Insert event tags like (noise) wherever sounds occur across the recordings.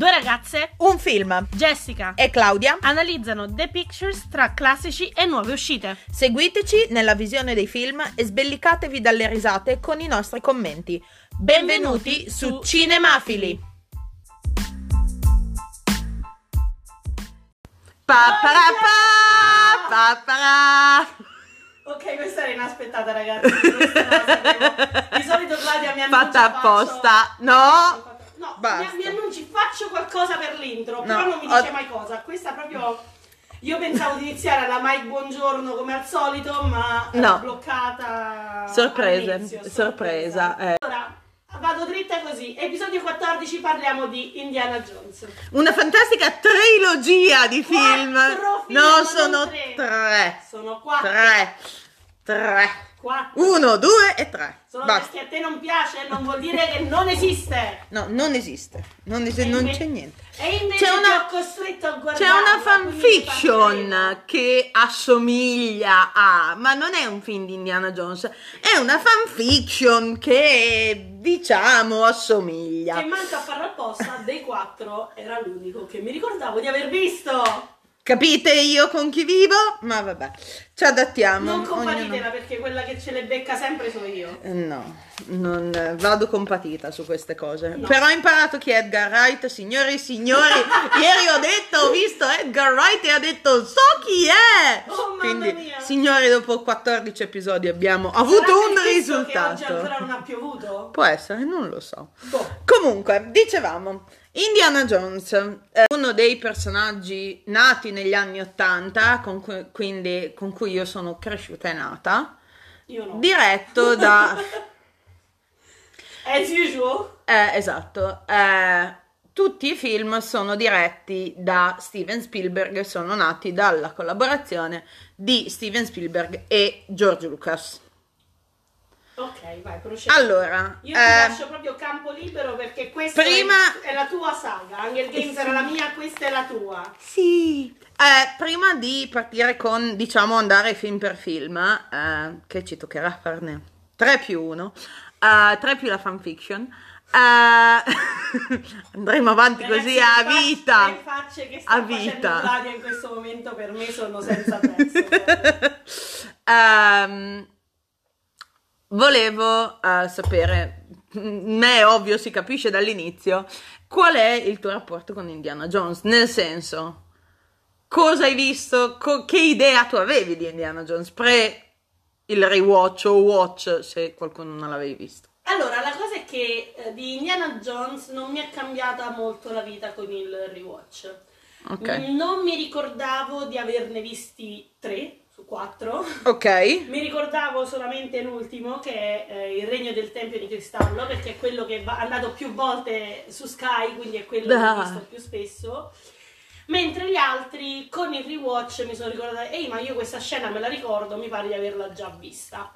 Due ragazze, Un film. Jessica, E Claudia. analizzano The Pictures tra classici e nuove uscite. Seguiteci nella visione dei film e sbellicatevi dalle risate con i nostri commenti. Benvenuti su Cinemafili. Paparapà, paparà. Ok, questa era inaspettata, ragazzi. Questa non la sapevo. Di solito Claudia mi annuncia Fatta faccio- apposta. No. No, Basta. mi, mi annunci, faccio qualcosa per l'intro, No, però non mi ho- dice mai cosa. Questa proprio. Io pensavo di iniziare alla Mike Buongiorno come al solito, ma No. bloccata. Sorprese, all'inizio, sorpresa, eh. Allora, vado dritta così. Episodio 14 parliamo di Indiana Jones. Una fantastica trilogia di film. Quattro film, No, sono tre. tre. Sono quattro. Tre. Tre. Quattro. Uno, due e tre. Solo Basta. perché a te non piace non vuol dire che non esiste. No, non esiste. Non, esiste, non c'è niente. E invece C'è una- ti ho costretto a guardare. C'è una fanfiction che assomiglia a, ma non è un film di Indiana Jones, è una fanfiction che diciamo assomiglia. Che manca a farlo apposta, dei quattro era l'unico che mi ricordavo di aver visto. Capite io con chi vivo? Ma vabbè, ci adattiamo. Non compatitela ognuno- perché quella che ce le becca sempre sono io. Eh, No, non eh, vado compatita su queste cose. No. Però ho imparato chi è Edgar Wright, signori e signori. (laughs) Ieri ho detto, ho visto Edgar Wright e ha detto, so chi è. Oh, mamma Quindi, mia. signori, dopo 14 episodi abbiamo avuto Sarà un questo Che oggi risultato. ancora non ha piovuto? Può essere, non lo so. Boh. Comunque, dicevamo, Indiana Jones è uno dei personaggi nati negli anni 80, con cui, quindi con cui io sono cresciuta e nata, Io no. diretto (laughs) da... As usual. Eh, esatto. eh, tutti i film sono diretti da Steven Spielberg e sono nati dalla collaborazione di Steven Spielberg e George Lucas. Ok, vai, procedi. Allora, Io ti eh, lascio proprio campo libero perché questa prima- è, è la tua saga. Hunger Games era la mia, questa è la tua. sì. Eh, prima di partire con, diciamo, andare film per film, eh, che ci toccherà farne 3 più 1, 3 più la fanfiction, eh, (laughs) andremo avanti così Ragazzi, a le facce- vita. Le facce che sta A facendo vita. Claudia in questo momento per me sono senza prezzo. (laughs) Ehm, volevo eh, sapere, me è ovvio, si capisce dall'inizio, qual è il tuo rapporto con Indiana Jones? Nel senso, cosa hai visto? co- che idea tu avevi di Indiana Jones pre il rewatch o watch se qualcuno non l'avevi visto? Allora, la cosa è che eh, di Indiana Jones non mi è cambiata molto la vita con il rewatch. Ok. Non mi ricordavo di averne visti tre su quattro. Ok. Mi ricordavo solamente l'ultimo, che è eh, Il Regno del Tempio di Cristallo, perché è quello che è andato più volte su Sky, quindi è quello che ho Ah. visto più spesso. Mentre gli altri, con il rewatch, mi sono ricordata, ehi, ma io questa scena me la ricordo, mi pare di averla già vista.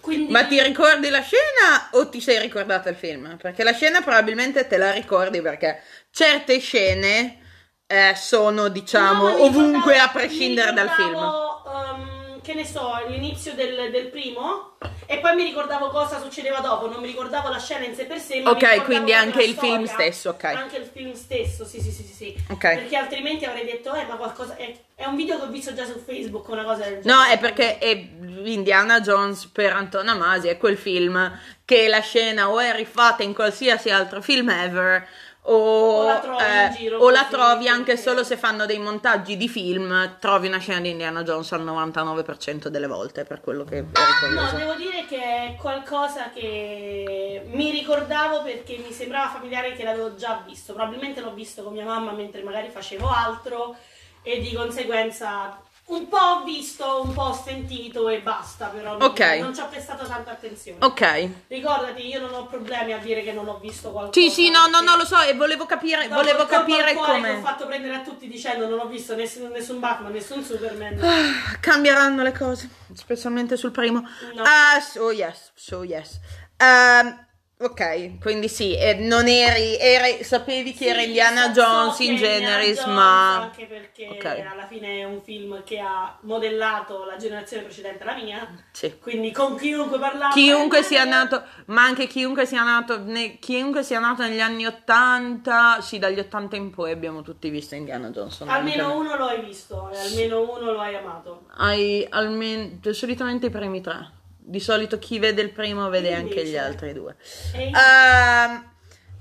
Quindi... Ma ti ricordi la scena o ti sei ricordata il film? Perché la scena probabilmente te la ricordi perché certe scene eh, sono, diciamo, No, ovunque a prescindere dal film. ehm, che ne so, l'inizio del, del primo e poi mi ricordavo cosa succedeva dopo, non mi ricordavo la scena in sé per sé. Ma Ok, quindi anche il film storia. stesso, ok. Anche il film stesso, sì, sì, sì, sì. sì. Ok. Perché altrimenti avrei detto, eh, ma qualcosa. È, è un video che ho visto già su Facebook, una cosa del genere. No, è perché è Indiana Jones per Antonomasi è quel film che la scena o è rifatta in qualsiasi altro film ever o, O la trovi eh, giro o la trovi anche perché- solo se fanno dei montaggi di film, trovi una scena di Indiana Jones al 99% delle volte, per quello che è No, devo dire che è qualcosa che mi ricordavo perché mi sembrava familiare che l'avevo già visto. Probabilmente l'ho visto con mia mamma mentre magari facevo altro e di conseguenza un po' ho visto, un po' ho sentito e basta, però non, Ok. non ci ho prestato tanta attenzione. Ok. Ricordati, io non ho problemi a dire che non ho visto qualcosa. Sì, sì, no, no, no, lo so, e volevo capire, dopo- volevo capire come. ho fatto prendere a tutti dicendo non ho visto nessun, nessun Batman, nessun Superman. Ah, Cambieranno le cose, specialmente sul primo. No. Ah, so yes, so yes. Ehm, Ok, quindi sì, eh, non eri, eri- sapevi chi era Sì, Indiana so- Jones so in Indiana generis, Jones, ma... Anche perché Ok. alla fine è un film che ha modellato la generazione precedente alla mia. Sì. Quindi con chiunque parlava. Chiunque sia eh, nato, ma anche chiunque sia nato, ne- chiunque sia nato negli anni 80, sì, dagli 80 in poi abbiamo tutti visto Indiana Jones. Almeno uno lo hai visto e almeno uno lo hai amato. Hai almeno, solitamente i primi tre. Di solito chi vede il primo vede Invece. anche gli altri due.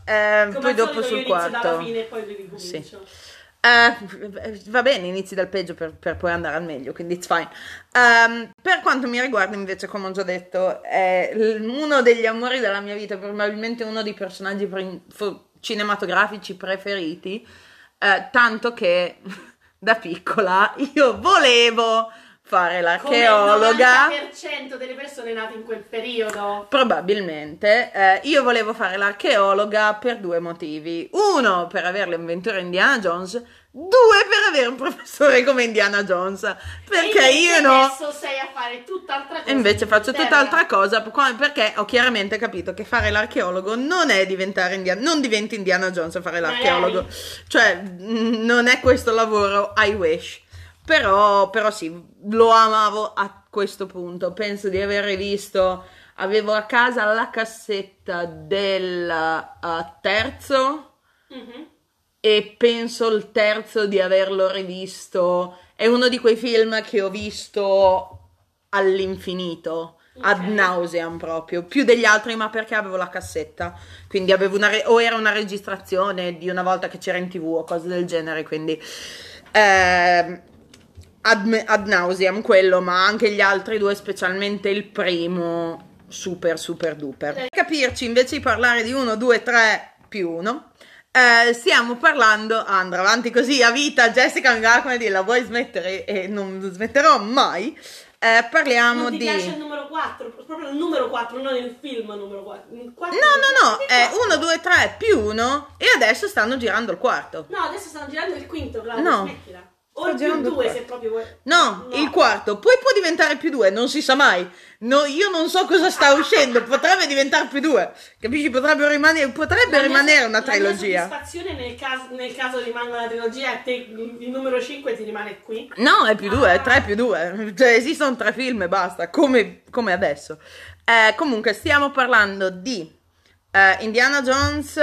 Ehm, come poi dopo sul quarto. dalla fine e poi ricomincio. Eh, va bene, inizi dal peggio per, per poi andare al meglio, quindi it's fine. Ehm, per quanto mi riguarda, invece, come ho già detto, è uno degli amori della mia vita, probabilmente uno dei personaggi fo- cinematografici preferiti, eh, tanto che (laughs) da piccola io volevo fare Come il l'archeologa. 90% delle persone nate in quel periodo. Probabilmente eh, io volevo fare l'archeologa per due motivi. Uno, per avere l'inventore Indiana Jones. Due, per avere un professore come Indiana Jones. Perché io no. Adesso sei a fare tutt'altra cosa. E invece in faccio tutt'altra cosa perché ho chiaramente capito che fare l'archeologo non è diventare Indiana, non diventi Indiana Jones a fare l'archeologo. Cioè, non è questo lavoro, I wish. Però, però sì, lo amavo a questo punto. Penso di aver visto, avevo a casa la cassetta del uh, terzo Mhm. e penso il terzo di averlo rivisto. È uno di quei film che ho visto all'infinito, ad Ok. nauseam proprio, più degli altri, ma perché avevo la cassetta. Quindi avevo una re- o era una registrazione di una volta che c'era in TV o cose del genere, quindi ehm, ad, ad nauseam quello, ma anche gli altri due, specialmente il primo, super super duper. Per capirci, invece di parlare di 1, 2, 3 più 1, eh, stiamo parlando, andrò avanti così a vita, Jessica mi va come dire, la vuoi smettere? E non smetterò mai. Eh, parliamo Non ti di... piace il numero 4? Proprio il numero 4, non il film numero 4. No, no, no, è 1, 2, 3 più 1 e adesso stanno girando il quarto. No, adesso stanno girando il quinto, Claudia, No. smettila. O il più girando il 2 quarto. se proprio vuoi. No, il quarto, poi può diventare più 2, non si sa mai. No, io non so cosa sta (laughs) uscendo, potrebbe diventare più 2. Capisci? Potrebbe rimanere, potrebbe La mia- rimanere una La trilogia. soddisfazione nel caso, nel caso rimanga una trilogia te il numero 5 ti rimane qui. No, è più 2, Ah. è 3 più 2. Cioè, esistono tre film e basta, come, come adesso. Eh, comunque, stiamo parlando di eh, Indiana Jones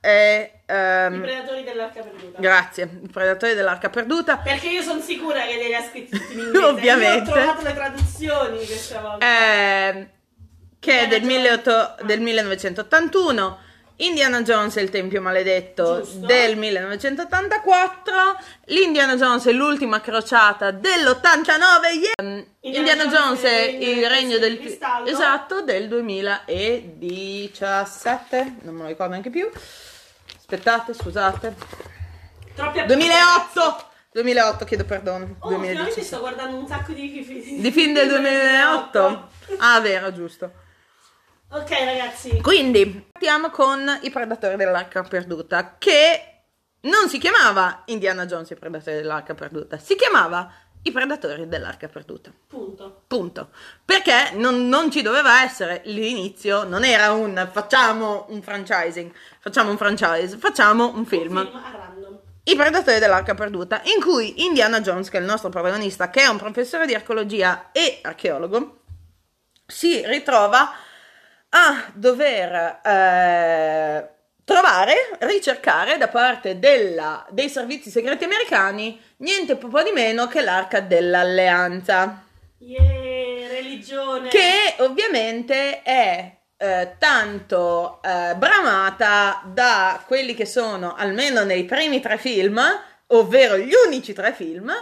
e... I ehm, predatori dell'arca perduta. grazie, i predatori dell'arca perduta. Perché io sono sicura che li ha scritti tutti in (laughs) inglese. Ovviamente. Io ho trovato le traduzioni questa volta. eh, che è del, Indiana 18 Jones. del 1981. Indiana Jones e il Tempio Maledetto Giusto. del 1984. L'Indiana Jones è l'ultima crociata dell'89. yeah! Ehm, Indiana, Jones è il regno del cristallo. esatto del 2017. Non me lo ricordo neanche più. Aspettate, scusate. Troppi 2008. 2008, chiedo perdono. Oh, ultimamente 2017. sto guardando un sacco di, Di film del 2008? Ah, vero, giusto. Ok, ragazzi. Quindi, partiamo con i Predatori dell'Arca Perduta, che non si chiamava Indiana Jones i Predatori dell'Arca Perduta, si chiamava i Predatori dell'Arca Perduta. Punto. Punto. Perché non, non ci doveva essere l'inizio, non era un facciamo un franchising, facciamo un franchise, facciamo un film. Film a random. I Predatori dell'Arca Perduta, in cui Indiana Jones, che è il nostro protagonista, che è un professore di archeologia e archeologo, si ritrova a dover eh, trovare, ricercare da parte della- dei servizi segreti americani niente po' di meno che l'arca dell'alleanza Yeah, religione. che ovviamente è eh, tanto eh, bramata da quelli che sono, almeno nei primi tre film, ovvero gli unici tre film,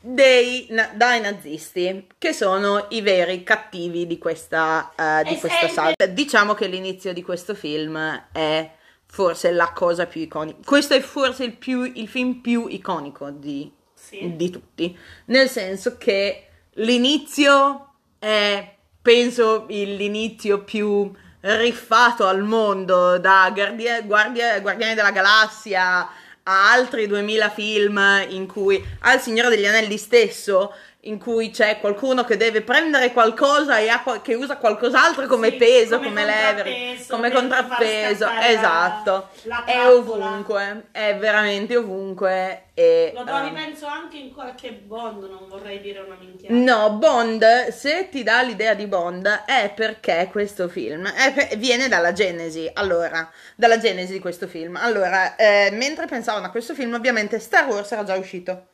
dei, na- dai nazisti, che sono i veri cattivi di questa, eh, di E questa sempre- saga. Diciamo che l'inizio di questo film è forse la cosa più iconica. Questo è forse il, più- il film più iconico di, Sì. di tutti, nel senso che l'inizio è, penso, l'inizio più riffato al mondo, da Guardia- Guardia- Guardiani della Galassia a altri 2000 film in cui al Signore degli Anelli stesso in cui c'è qualcuno che deve prendere qualcosa e ha che usa qualcos'altro come Sì, peso, come come, lever, come contrappeso, esatto. è ovunque, è veramente ovunque. E, Lo trovi ehm, penso anche in qualche Bond, non vorrei dire una minchia. No, Bond, se ti dà l'idea di Bond, è perché questo film per- viene dalla genesi. Allora, dalla genesi di questo film. Allora, eh, mentre pensavano a questo film, ovviamente Star Wars era già uscito.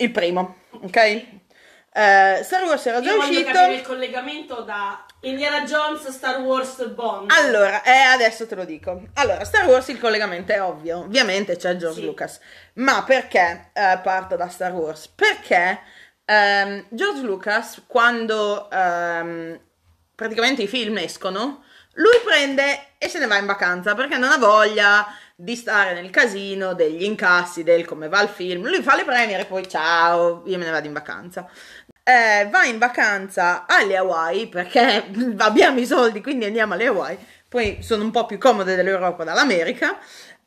Il primo, ok? Eh, Star Wars era già Io voglio uscito. capire il collegamento da Indiana Jones, Star Wars, Bond. Allora, eh, adesso te lo dico. Allora, Star Wars il collegamento è ovvio, ovviamente c'è George Sì. Lucas. Ma perché eh, parto da Star Wars? Perché ehm, George Lucas, quando ehm, praticamente i film escono, lui prende e se ne va in vacanza perché non ha voglia di stare nel casino degli incassi, del come va il film. Lui fa le premiere e poi ciao, io me ne vado in vacanza. Eh, va in vacanza alle Hawaii perché (laughs) abbiamo i soldi, quindi andiamo alle Hawaii. Poi sono un po' più comode dell'Europa dall'America. Un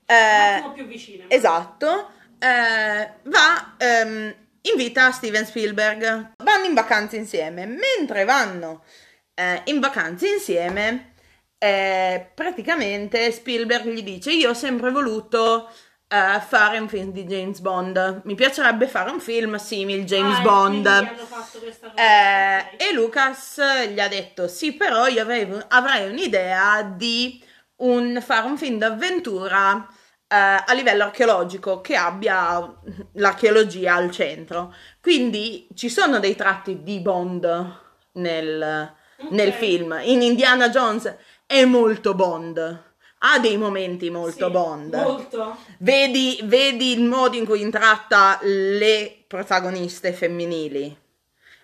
Eh, attimo più vicine. Esatto, eh, va, ehm, invita Steven Spielberg, vanno in vacanza insieme, mentre vanno eh, in vacanza insieme, eh, praticamente Spielberg gli dice io ho sempre voluto eh, fare un film di James Bond, mi piacerebbe fare un film simile James Ah, Bond. Eh. E Lucas gli ha detto: Sì, però io avrei, avrei un'idea di un- fare un film d'avventura eh, a livello archeologico che abbia l'archeologia al centro. Quindi ci sono dei tratti di Bond nel, nel film. In Indiana Jones è molto Bond. Ha dei momenti molto Sì, Bond. Molto. Vedi, vedi il modo in cui intratta le protagoniste femminili.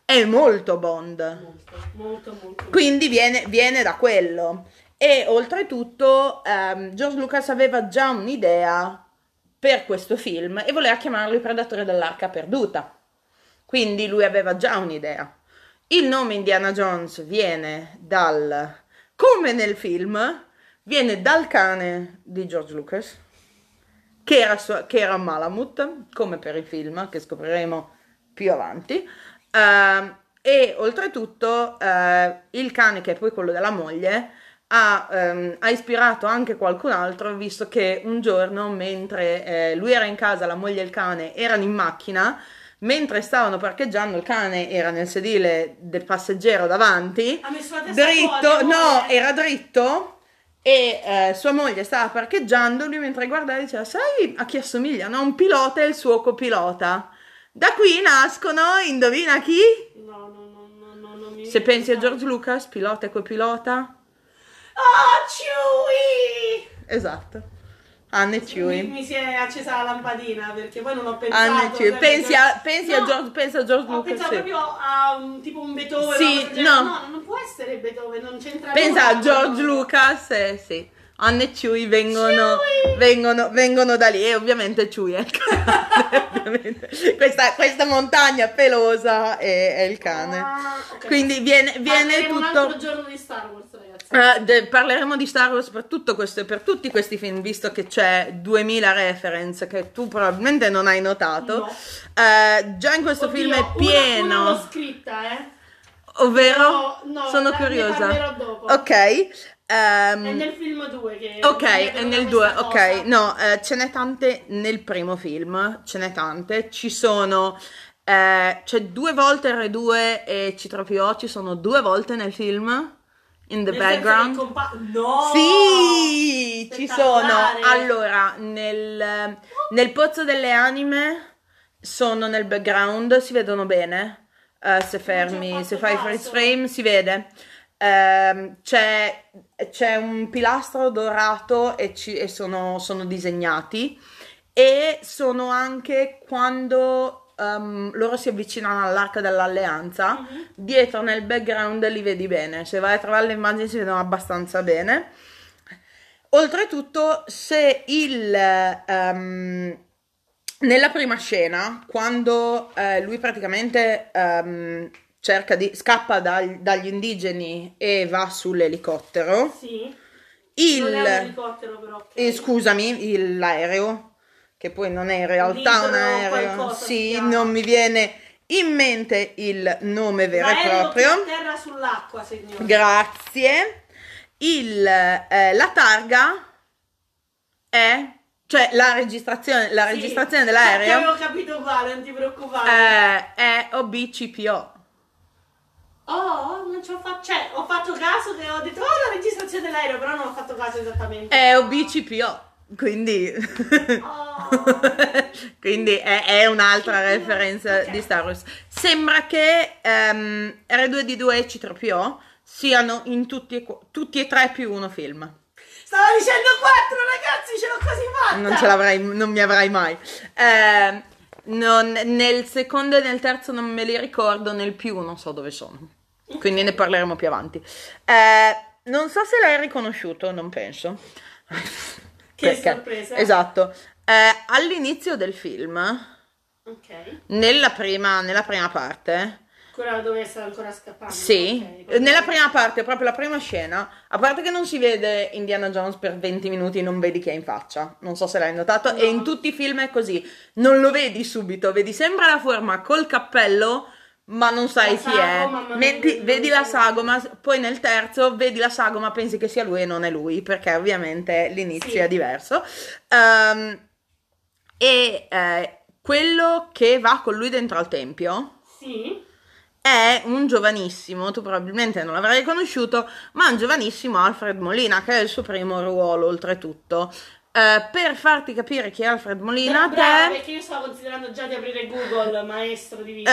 È molto Bond. Molto, molto, molto. Quindi viene, viene da quello. E oltretutto ehm, George Lucas aveva già un'idea per questo film e voleva chiamarlo Il Predatore dell'Arca Perduta. Quindi lui aveva già un'idea. Il nome Indiana Jones viene dal, come nel film, viene dal cane di George Lucas, che era, che era Malamut, come per il film, che scopriremo più avanti. Ehm, e oltretutto eh, il cane, che è poi quello della moglie, ha, ehm, ha ispirato anche qualcun altro, visto che un giorno, mentre eh, lui era in casa, la moglie e il cane erano in macchina, mentre stavano parcheggiando, il cane era nel sedile del passeggero davanti, dritto, no, era dritto e eh, sua moglie stava parcheggiando, lui mentre guardava diceva, sai a chi assomigliano? A un pilota e il suo copilota. Da qui nascono, indovina chi? No, no, no, no, no, non mi Se viene pensi a da fare. George Lucas, pilota e copilota? Ah, Chewie! Esatto. Anne Mi, Chewie. mi si è accesa la lampadina perché poi non ho pensato. Anne Chewie. sai, Pensi a, pensi a No, George, pensa a George Ho Lucas. pensato sì. proprio a un, tipo un Beethoven. Sì, no. no, non può essere Beethoven, non c'entra Pensa a. George Lucas, eh, sì. Anne e Chewie vengono, vengono, vengono da lì e ovviamente Chewie è il cane. ovviamente. Questa, questa montagna pelosa è, è il cane. Ah, ok. Quindi viene, viene Parleremo un tutto... altro giorno di Star Wars, ragazzi. Eh, de- parleremo di Star Wars per, questo, per tutti questi film, visto che c'è 2000 reference che tu probabilmente non hai notato. No. Eh, già in questo Oddio, film è una- pieno, Una, l'ho scritta, eh. ovvero No, no, sono curiosa. Ok. ehm, È nel film 2 che... Ok, è nel questa 2, ok, no, eh, ce n'è tante nel primo film, ce n'è tante, ci sono, c'è due volte R2 e C3PO, ci sono due volte nel film, in the Nel background. compa- no! Sì, ci sono. Allora, nel, nel pozzo delle anime sono nel background, si vedono bene. Eh, se fermi, se fai freeze frame si vede. Ehm, c'è, c'è un pilastro dorato e, ci- e sono, sono disegnati. E sono anche quando ehm, loro si avvicinano all'arca dell'alleanza. Mhm. Dietro nel background li vedi bene. Se vai a trovare le immagini si vedono abbastanza bene. Oltretutto, se il ehm, nella prima scena, quando eh, lui praticamente ehm, cerca di scappa dal- dagli indigeni e va sull'elicottero, Sì. il Non è un elicottero però. ok. eh, scusami, il- l'aereo, che poi non è in realtà un aereo, sì, non mi viene in mente il nome vero e proprio. atterra sull'acqua, signore. Grazie. Il, eh, la targa è, cioè la registrazione, la Sì. registrazione dell'aereo avevo capito quale, non ti preoccupare. eh, è OBCPO. Oh, non ci ho fatto. Cioè, ho fatto caso che ho detto, oh, la registrazione dell'aereo, però non ho fatto caso esattamente. È OBCPO. Quindi, Oh. (laughs) quindi è, è un'altra referenza ok. di Star Wars. Sembra che ehm, R2D2 e C3PO siano in tutti e, tutti e tre più uno film. Stavo dicendo quattro, ragazzi, ce l'ho quasi fatta. Non ce l'avrei, non mi avrai mai. Eh, non- nel secondo e nel terzo non me li ricordo, nel più non so dove sono. Quindi ne parleremo più avanti. Eh, non so se l'hai riconosciuto, non penso. Che sorpresa. Esatto. Eh, all'inizio del film, Ok. nella prima, nella prima parte, Quella dove sta ancora scappando. sì, ok, poi- nella prima parte, proprio la prima scena, a parte che non si vede Indiana Jones per 20 minuti, non vedi che è in faccia, non so se l'hai notato, No. e in tutti i film è così, non lo vedi subito, vedi sempre la forma col cappello, ma non sai La chi è, sagoma, Metti- non vedi la sagoma, poi nel terzo vedi la sagoma, pensi che sia lui e non è lui, perché ovviamente l'inizio Sì. è diverso. Ehm, e eh, quello che va con lui dentro al tempio Sì. è un giovanissimo, tu probabilmente non l'avrai conosciuto, ma un giovanissimo Alfred Molina, che è il suo primo ruolo oltretutto. Eh, per farti capire chi è Alfred Molina, Bra- brava, te, perché io stavo considerando già di aprire Google, maestro di vita.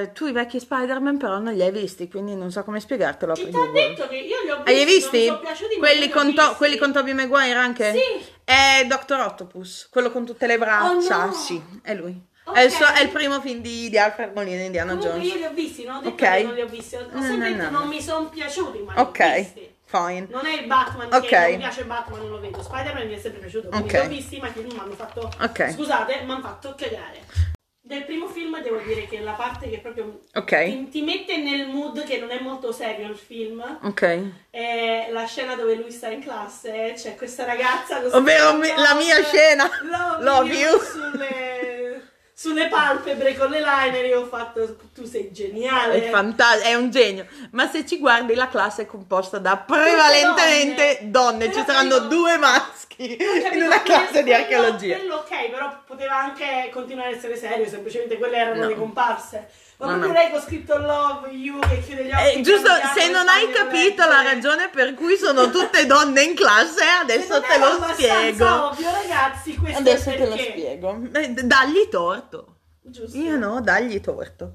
eh, tu i vecchi Spider-Man però non li hai visti, quindi non so come spiegartelo. Ti Google. detto che io li ho visti? Hai visti? Non piaciuti, Quelli li ho con, To- quelli con Tobey Maguire anche? Sì. È Dr. Octopus, quello con tutte le braccia. Oh, no. Sì, è lui. Ok. È, il suo- è il primo film di, di Alfred Molina Indiana Comunque Jones. io li ho visti, non ho detto Ok. che non li ho visti. Ho, ho No, no, no. non mi sono piaciuti, ma li ho visti. Fine. Non è il Batman Ok. che non mi piace Batman, non lo vedo. Spider-Man mi è sempre piaciuto, quindi Ok. li ho visti, ma i film mi hanno fatto... Ok. Scusate, mi hanno fatto cagare. Del primo film devo dire che la parte che proprio Ok, ti, ti mette nel mood che non è molto serio il film ok. è la scena dove lui sta in classe, c'è questa ragazza con Ovvero la mia scena. love, Love you, you. Sulle, sulle palpebre con le liner io ho fatto tu sei geniale È fantastico, è un genio. Ma se ci guardi, la classe è composta da prevalentemente donne. Ci Però saranno io- due maschi in una classe di quello- archeologia. Quello ok, però poteva anche continuare a essere serio, semplicemente quelle erano No. le comparse. Ma No, no. lei con scritto love you che chiude gli occhi. Eh, giusto, se non hai capito la ragione per cui sono tutte donne in classe, Se adesso te lo spiego. ovvio, ragazzi, questo Adesso te lo perché. spiego. Eh, Dagli torto. Giusto. Io no, dagli torto.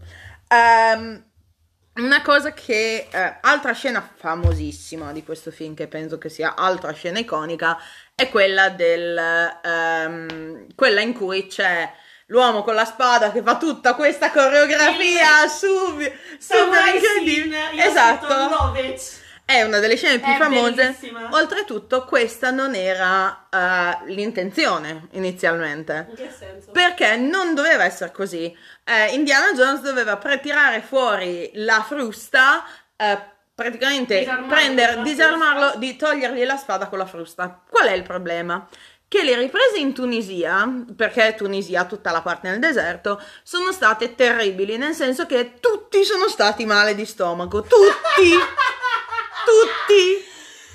Ehm, una cosa che, eh, altra scena famosissima di questo film, che penso che sia altra scena iconica, è quella del, ehm, quella in cui c'è l'uomo con la spada che fa tutta questa coreografia sub, super incredibile. Esatto. È una delle scene più È famose. bellissima. Oltretutto, questa non era eh, l'intenzione inizialmente. In che senso? Perché non doveva essere così. Eh, Indiana Jones doveva pre- tirare fuori la frusta, eh, praticamente Disarmarlo la disarmarlo, frusta. di togliergli la spada con la frusta. Qual è il problema? Che le riprese in Tunisia, perché Tunisia tutta la parte nel deserto, sono state terribili, nel senso che tutti sono stati male di stomaco, tutti, (laughs) tutti.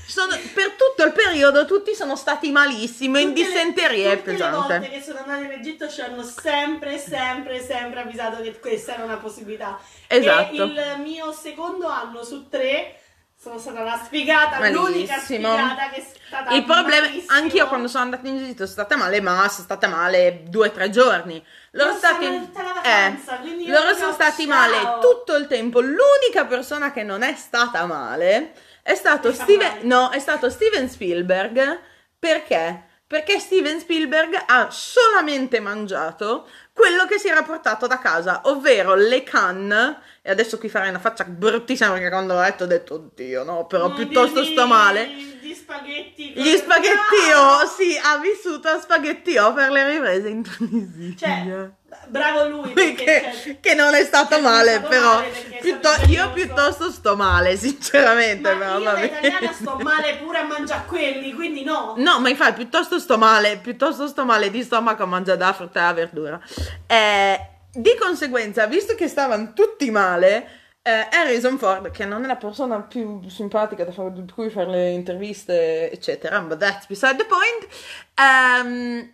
Sono- per tutto il periodo tutti sono stati malissimo, in dissenteria è tutte le pesante. volte che sono andate in Egitto ci hanno sempre, sempre, sempre avvisato che questa era una possibilità. Esatto. E il mio secondo anno su tre sono stata la sfigata, l'unica Malissimo. sfigata che è stata Il problema, malissimo. anch'io quando sono andata in Egitto sono stata male, ma sono stata male due o tre giorni. Loro, stati, la vacanza, io loro sono stati ciao. male tutto il tempo. L'unica persona che non è stata male è stato, Steven, no, è stato Steven Spielberg. Perché? Perché Steven Spielberg ha solamente mangiato quello che si era portato da casa, ovvero le canne. E adesso qui farei una faccia bruttissima perché quando l'ho letto ho detto, oddio, no, però Mm, piuttosto di- sto male. Gli spaghetti. Gli spaghettio, Ah! sì, ha vissuto a spaghettio per le riprese in Tunisia. Cioè, bravo lui. Perché, che, cioè, che non è stato che non è male, stato però male perché è piutto- stato io piuttosto sto male, sinceramente. ma però io da italiana sto (laughs) male pure a mangiare quelli, quindi no. No, ma infatti piuttosto sto male, piuttosto sto male di stomaco a mangiare da frutta e la verdura. Eh, di conseguenza, visto che stavano tutti male, eh, Harrison Ford, che non è la persona più simpatica da fare, di cui fare le interviste, eccetera, but that's beside the point, ehm,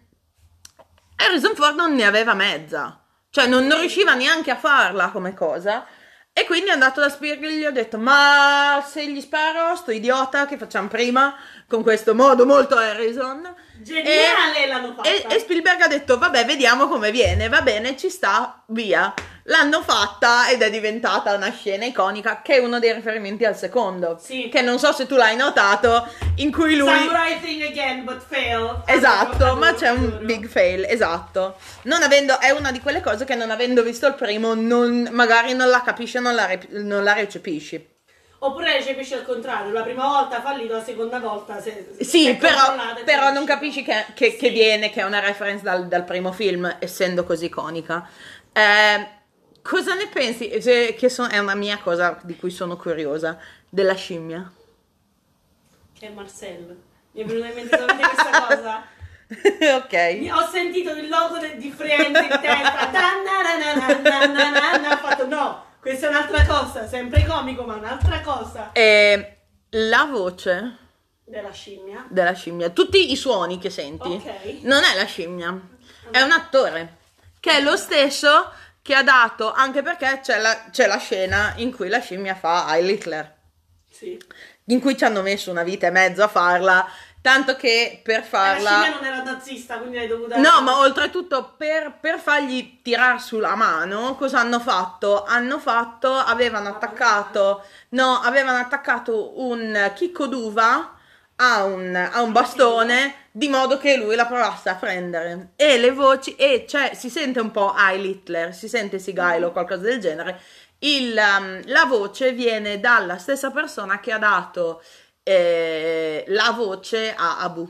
Harrison Ford non ne aveva mezza. Cioè, non, non riusciva neanche a farla come cosa. E quindi è andato da Spielberg e gli ha detto: Ma se gli sparo, sto idiota, che facciamo prima? Con questo modo molto Harrison. Geniale l'hanno fatta. E, e Spielberg ha detto: Vabbè, vediamo come viene. Va bene, ci sta, via. L'hanno fatta ed è diventata una scena iconica che è uno dei riferimenti al secondo. Sì. Che non so se tu l'hai notato, in cui lui. Samurai thing again, but fail. Esatto, ma c'è un big fail, esatto. Non avendo, è una di quelle cose che non avendo visto il primo, non- magari non la capisci o non non la recepisci. Oppure recepisci al contrario, la prima volta fallito, la seconda volta se, se Sì, però, e però non capisci che, che- che Sì. viene, che è una reference dal, dal primo film, essendo così iconica. Eh, cosa ne pensi? Se- che so- è una mia cosa di cui sono curiosa, della scimmia. Che è Marcel. Mi è venuta in mente solamente questa cosa. (laughs) ok. Mi- Ho sentito il logo de- di Friends in testa. Ho fatto no, questa è un'altra cosa, sempre comico, ma un'altra cosa. E la voce Della scimmia. della scimmia, tutti i suoni che senti, Ok. non è la scimmia, è un attore che è lo stesso che ha dato, anche perché c'è la, c'è la scena in cui la scimmia fa Heil Hitler, Sì. in cui ci hanno messo una vita e mezzo a farla, tanto che per La farla... scimmia non era nazista, quindi l'hai dovuta... No, ma oltretutto per, per fargli tirar sulla mano, cosa hanno fatto? Hanno fatto, avevano attaccato, no, avevano attaccato un chicco d'uva a un, a un bastone di modo che lui la provasse a prendere. E le voci, e cioè si sente un po' Heil Hitler, si sente Sigailo o qualcosa del genere. Il, um, la voce viene dalla stessa persona che ha dato eh, la voce a Abu.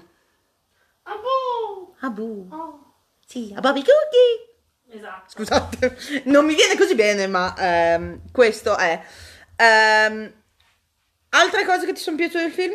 Boh! Abu. Oh. Sì, a Bobby Cookie. Esatto. Scusate, non mi viene così bene, ma ehm, questo è. Ehm, altre cose che ti sono piaciute del film?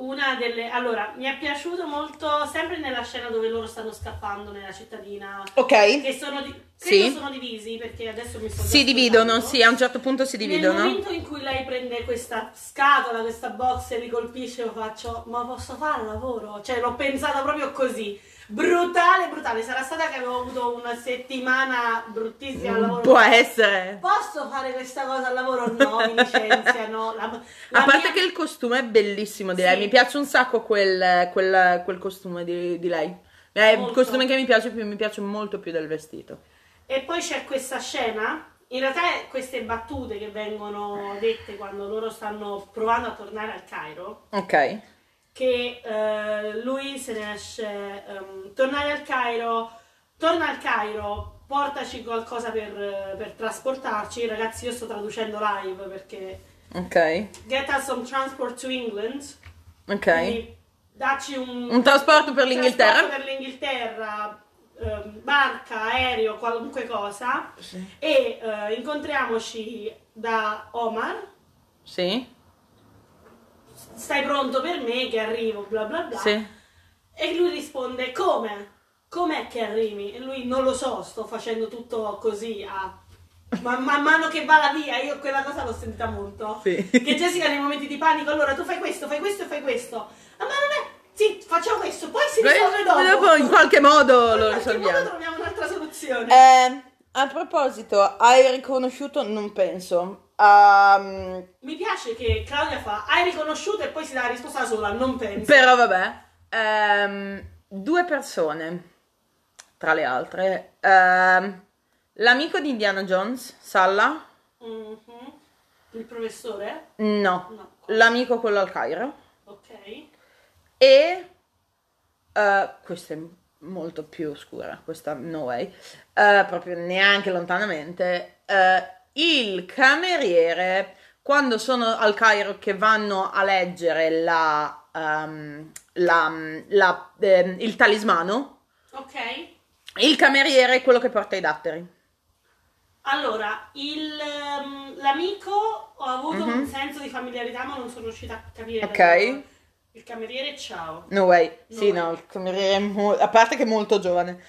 Una delle... Allora, mi è piaciuto molto, sempre nella scena dove loro stanno scappando nella cittadina, Ok. che sono, di... Sì. sono divisi, perché adesso mi già Si dividono, sì, a un certo punto si Nel dividono. momento in cui lei prende questa scatola, questa box e li colpisce, io faccio, ma posso fare il lavoro? Cioè, l'ho pensata proprio così. Brutale, brutale. Sarà stata che avevo avuto una settimana bruttissima al lavoro. Può essere. Posso fare questa cosa al lavoro? No, mi licenziano. La, la A parte mia- che il costume è bellissimo di Sì. lei, mi piace un sacco quel, quel- quel costume di, di lei. È il costume che mi piace più, mi piace molto più del vestito. E poi c'è questa scena. In realtà queste battute che vengono dette quando loro stanno provando a tornare al Cairo. Ok. Che eh, lui se ne esce, ehm, tornare al Cairo, torna al Cairo, portaci qualcosa per, per trasportarci. Ragazzi, io sto traducendo live perché Ok. get us some transport to England. Ok. Quindi dacci un, Un trasporto per l'Inghilterra? trasporto per l'Inghilterra, ehm, barca, aereo, qualunque cosa. E eh, incontriamoci da Omar. Sì. Stai pronto per me che arrivo, bla bla bla. Sì. E lui risponde: Come? Com'è che arrivi? E lui non lo so, sto facendo tutto così a. Ma man mano che va la via, io quella cosa l'ho sentita molto. Sì. Che Jessica nei momenti di panico, allora tu fai questo, fai questo e fai questo. Ah, ma non è. Sì, facciamo questo, poi si risolve dopo. Dopo in qualche modo In lo qualche modo risolviamo. troviamo un'altra soluzione. Eh, a proposito, hai riconosciuto? Non penso. Ehm, Mi piace che Claudia fa, hai riconosciuto e poi si dà la risposta sola, non penso. però vabbè. Ehm, due persone, tra le altre. Ehm, l'amico di Indiana Jones, Salla? Mhm. Il professore? No. No. L'amico quello al Cairo. Ok. E eh, questa è molto più oscura, questa no way, eh, proprio neanche lontanamente. eh, il cameriere, quando sono al Cairo che vanno a leggere la, ehm, la- la- ehm, il talismano, Ok. il cameriere è quello che porta i datteri. Allora, il, ehm, l'amico ho avuto Mhm. un senso di familiarità, ma non sono riuscita a capire. Ok. Il cameriere, ciao. No way, sì, No no, way. il cameriere è mo- a parte che è molto giovane.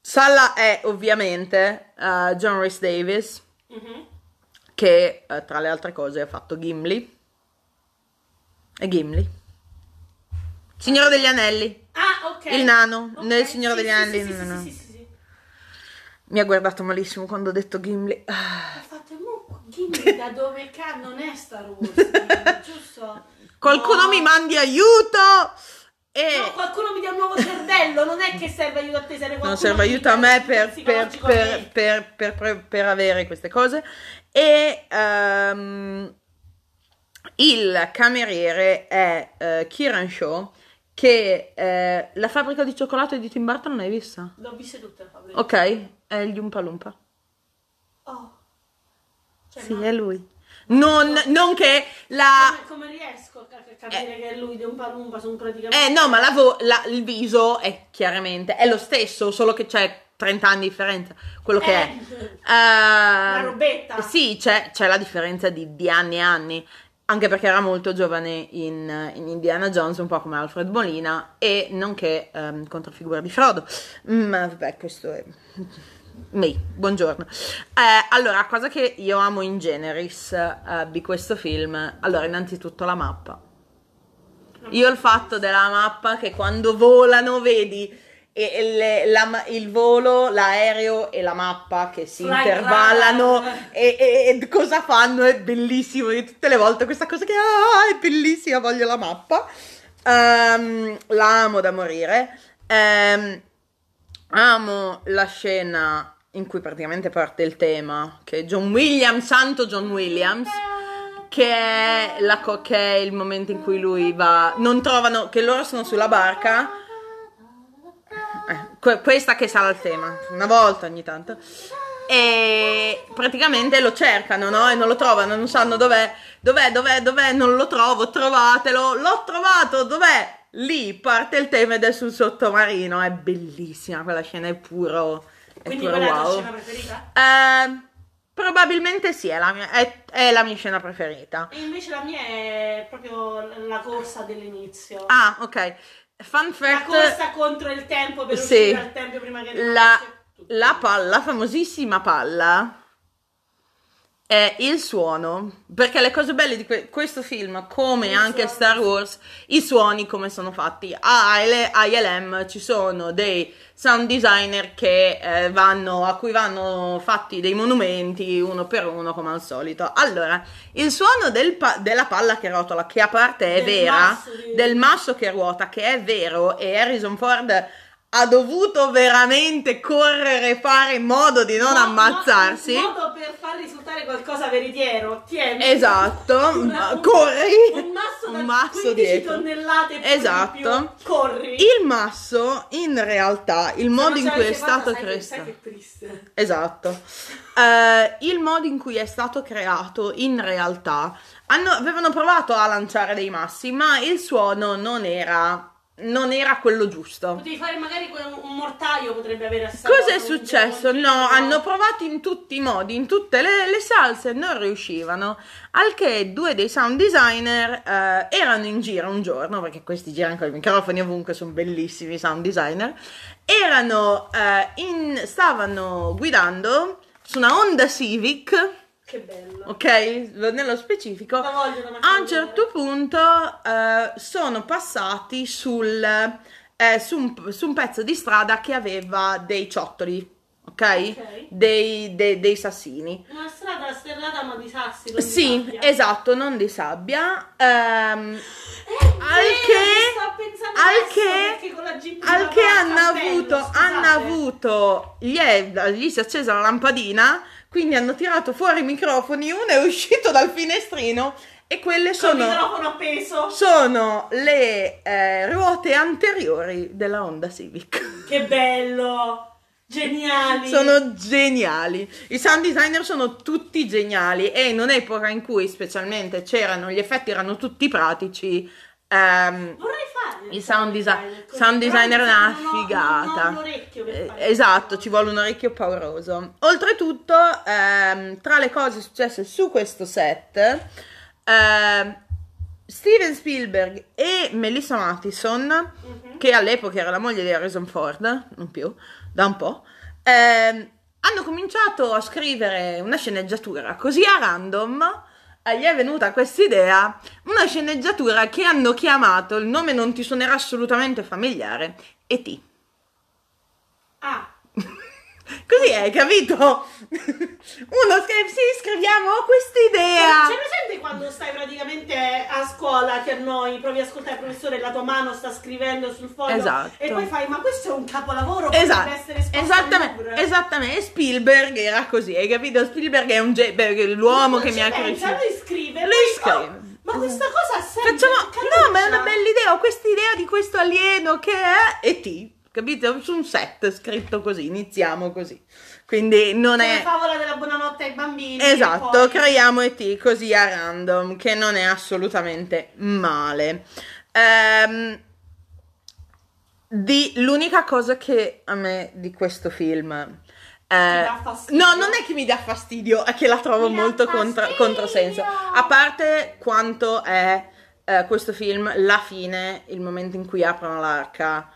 Salla è ovviamente eh, John Rhys Davis, Mhm. che eh, tra le altre cose ha fatto Gimli. E Gimli. Signore degli Anelli. Ah, ok. Il nano, Ok, nel Signore sì, degli sì, Anelli, Sì, no, no. Mi ha guardato malissimo quando ho detto Gimli. Ah. Ho fatto, Gimli da dove ca non è Star Wars, (laughs) giusto? Qualcuno No. mi mandi aiuto! E No, qualcuno mi dia un nuovo cervello, non è che serve aiuto a te, serve qualcuno non serve aiuto a me per, per, per, per, avere queste cose. E ehm, il cameriere è eh, Kieran Shaw, che eh, la fabbrica di cioccolato di Tim Burton l'hai vista? L'ho viste tutte le fabbriche. Ok, è gli Umpa Lumpa. Oh. Cioè, Sì, ma- è lui. Non, non che la... Come, come riesco a ca- capire che è lui di un palumpa sono praticamente... Eh no, ma la vo- la- il viso è chiaramente, è lo stesso, solo che c'è 30 anni di differenza, quello che è. Eh, La robetta. Sì, c'è, c'è la differenza di, di anni e anni, anche perché era molto giovane in, in Indiana Jones, un po' come Alfred Molina, e nonché ehm, controfigura di Frodo. Ma vabbè, questo è... Me, buongiorno. Eh, allora, cosa che io amo in generis eh, di questo film, allora, innanzitutto la mappa. Io il fatto della mappa che quando volano vedi e- le- la il volo, l'aereo e la mappa che si Fly intervallano e, e- e cosa fanno è bellissimo. Io tutte le volte questa cosa che ah, è bellissima, voglio la mappa. Ehm, la amo da morire. Ehm, amo la scena in cui praticamente parte il tema, che è John Williams, santo John Williams che è, la co- che è il momento in cui lui va non trovano che loro sono sulla barca. Eh, que- questa che sarà il tema una volta ogni tanto. E praticamente lo cercano no? e non lo trovano non sanno dov'è. Dov'è dov'è dov'è? Non lo trovo trovatelo. L'ho trovato dov'è lì parte il tema ed è sul sottomarino è bellissima quella scena è puro è Quindi puro quella è la tua wow scena preferita? Ehm, probabilmente sì, è la, mia, è, è la mia scena preferita. E invece la mia è proprio la corsa dell'inizio. Ah, ok. Fun la fact: corsa contro il tempo per Sì. uscire dal tempio prima che la, la palla, la famosissima palla, è il suono. Perché le cose belle di que- questo film, come Il anche suono. Star Wars, i suoni come sono fatti. A IL- a ILM ci sono dei sound designer che, eh, vanno, a cui vanno fatti dei monumenti uno per uno, come al solito. Allora, il suono del pa- della palla che rotola, che a parte è Del vera, masso di- del masso che ruota, che è vero, e Harrison Ford ha dovuto veramente correre e fare in modo di non Mo- ammazzarsi. mo- Un modo per far risultare qualcosa veritiero. Tieni. Esatto, Una- un- corri. Un masso, da Un masso 15 dietro. tonnellate Esatto. più. Corri. Il masso, in realtà, il Se modo in cui è stato creato. Sai che triste. Esatto. Eh, il modo in cui è stato creato, in realtà, hanno- avevano provato a lanciare dei massi, ma il suono non era, non era quello giusto. Potevi fare magari un mortaio potrebbe avere assaggiato Cosa è successo? continuo. No, hanno provato in tutti i modi, in tutte le, le salse, non riuscivano. Al che due dei sound designer eh, erano in giro un giorno, perché questi girano con i microfoni ovunque, sono bellissimi i sound designer. Erano eh, in, stavano guidando su una Honda Civic, Che bello. ok? Nello specifico. A un certo punto eh, sono passati sul, eh, su, un, su un pezzo di strada che aveva dei ciottoli, ok? Ok. Dei, dei- dei sassini. Una strada sterrata ma di sassi. non di Sì, sabbia. esatto, non di sabbia. Ehm, al che- al che- al che hanno avuto, hanno avuto, gli, è, gli si è accesa la lampadina, quindi hanno tirato fuori i microfoni, uno è uscito dal finestrino e quelle sono... microfono appeso. sono le eh, ruote anteriori della Honda Civic. Che bello! Geniali! sono geniali. I sound designer sono tutti geniali e in un'epoca in cui specialmente c'erano, gli effetti erano tutti pratici. Ehm, Vorrei fare il sound, desi- sound designer è una non ho- figata. Non ho per Eh, esatto, ci vuole un orecchio pauroso. Oltretutto, ehm, tra le cose successe su questo set, ehm, Steven Spielberg e Melissa Mattison, Mhm. che all'epoca era la moglie di Harrison Ford, non più, da un po', ehm, hanno cominciato a scrivere una sceneggiatura così a random. Eh, Gli è venuta questa idea, una sceneggiatura che hanno chiamato, il nome non ti suonerà assolutamente familiare, E.T. Ah, Così hai capito? (laughs) Uno scrive, sì, scriviamo questa idea. C'è presente quando stai praticamente a scuola che a noi provi a ascoltare il professore e la tua mano sta scrivendo sul foglio Esatto. e poi fai ma questo è un capolavoro Esatto, essere esposto al esattamente, Louvre." esattamente, e Spielberg era così, hai capito? Spielberg è un ge- l'uomo Non che mi ha pensa, cresciuto. lui scrive Lui poi, scrive. "Oh, ma questa cosa ha senso Facciamo, no, ma è una caruccia." bella idea, ho questa idea di questo alieno che è E.T., capito? Su un set scritto così, iniziamo così. Quindi non come è... favola della buonanotte ai bambini Esatto, poi- creiamo E.T. così a random, che non è assolutamente male. Ehm, di, l'unica cosa che a me di questo film... eh, dà fastidio? no, non è che mi dà fastidio, è che la trovo Mi molto contra- controsenso. A parte quanto è eh, questo film la fine, il momento in cui aprono l'arca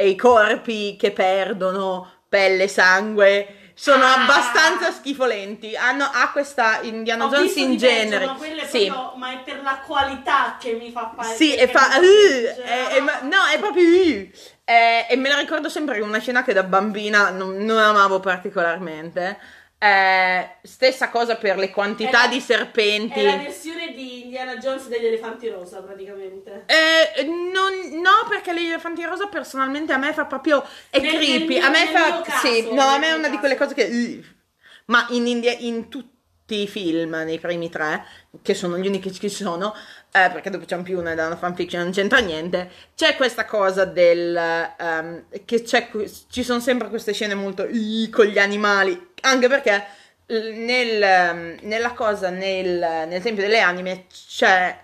e i corpi che perdono pelle, sangue, sono Ah! abbastanza schifolenti. Hanno, ha questa Indiana Ho Jones in genere. ma, quelle sì. proprio- ma è per la qualità che mi fa fare Sì, e fa. "Uh", e- e ma- no, è proprio. "Uh". Eh, e me la ricordo sempre che una scena che da bambina non, non amavo particolarmente. Eh, stessa cosa per le quantità la- di serpenti. È la versione di Indiana Jones degli elefanti rosa, praticamente. Eh, non- no, perché l'elefanti rosa personalmente a me fa proprio. È Nel- creepy. mio- a me fa. caso, sì, no, a me è una di quelle caso. cose che. Ma in, India- in tutti i film, nei primi tre, che sono gli unici che ci sono, eh, perché dopo c'è un più una da una fanfiction, non c'entra niente. C'è questa cosa del. ehm, che c'è, ci sono sempre queste scene molto. Con gli animali. Anche perché. Nel, nella cosa nel, nel Tempio delle Anime c'è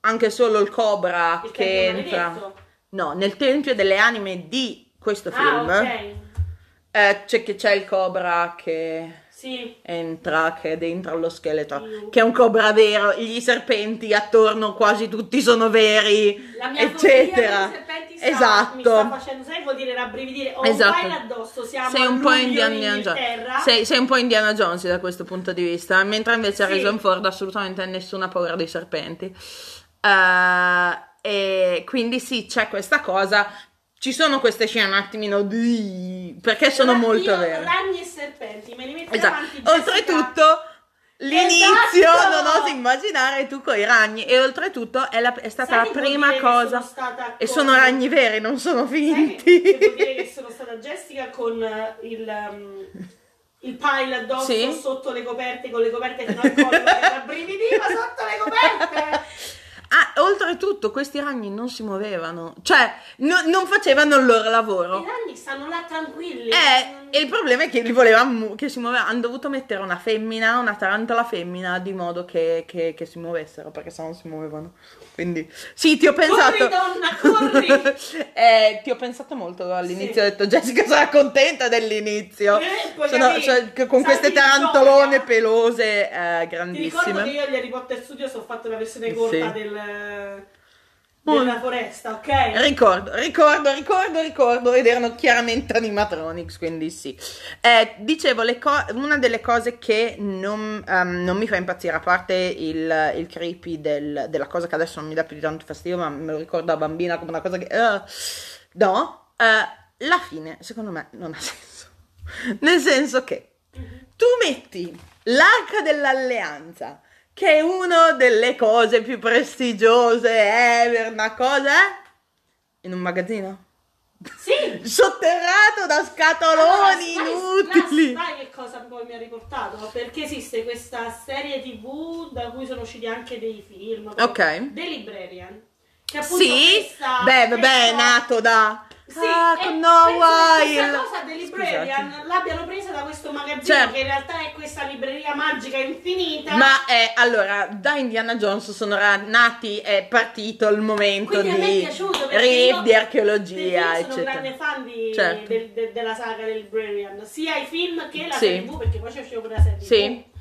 anche solo il cobra Il che entra. maledetto. No, nel Tempio delle Anime di questo Ah, film ok. eh, c'è, che c'è il cobra che Sì. entra, che è dentro allo scheletro, Io. che è un cobra vero, gli serpenti attorno quasi tutti sono veri, La mia eccetera. fobia per i serpenti sta, Esatto. mi sta facendo, sai, vuol dire rabbrividire. Ho Esatto. un addosso, siamo Sei un po' Indiana in Jones. Sei, sei un po' Indiana Jones da questo punto di vista, mentre invece Sì. Harrison Ford assolutamente nessuna paura dei serpenti. Eh, e quindi sì, c'è questa cosa. Ci sono queste scene un attimino di... perché sono Ra- molto vere. Ragni e serpenti, me li metto Esatto. davanti. Oltretutto, l'inizio Esatto! non oso immaginare tu con i ragni. E oltretutto è, la- è stata Sai la che prima che cosa. sono E sono ragni veri, non sono Sai che, finti. che vuol dire che sono stata Jessica con eh, il, um, il pile addosso Sì. sotto le coperte, con le coperte fino al collo, che rabbrividiva sotto le coperte. (laughs) Ah, oltretutto, questi ragni non si muovevano, cioè no- non facevano il loro I lavoro. ragni stanno là tranquilli. Eh, e il problema è che li volevano che si muovevano. Hanno dovuto mettere una femmina, una tarantola femmina, di modo che, che- che si muovessero, perché sennò non si muovevano. Quindi, sì, ti ho pensato. Corri, donna, corri! (laughs) Eh, ti ho pensato molto all'inizio. Ho detto, Jessica sarà contenta dell'inizio. Eh, Sono- cioè, con queste tarantolone pelose, eh, Ti ricordo grandissime. che io agli Harry Potter Studios ho fatto la versione corta Sì. del. Della foresta, ok? Ricordo, ricordo, ricordo, ricordo, ed erano chiaramente animatronics, quindi sì. Eh, dicevo, co- una delle cose che non, ehm, non mi fa impazzire, a parte il, il creepy del- della cosa che adesso non mi dà più di tanto fastidio, ma me lo ricordo da bambina come una cosa che... eh, no, eh, la fine, secondo me, non ha senso. (laughs) Nel senso che tu metti l'arca dell'alleanza, che è una delle cose più prestigiose ever, una cosa? In un magazzino? Sì! (laughs) Sotterrato da Allora, scatoloni sai- inutili. Sai che cosa poi mi ha riportato? Perché esiste questa serie tv da cui sono usciti anche dei film. Ok. The Librarian. Che appunto Sì, questa- beh, vabbè, è nato da... Sì, ah, e con No Wild. Questa cosa The Librarian l'abbiano presa da questo magazzino Certo. che in realtà è questa libreria magica infinita. Ma è, allora, da Indiana Jones sono nati, è partito il momento Quindi a me è di piaciuto io- di archeologia, io sono un eccetera. grande fan di- Certo. del- de- della saga del Librarian, sia i film che la Sì. serie TV, perché poi c'è uscito pure la serie Sì. TV.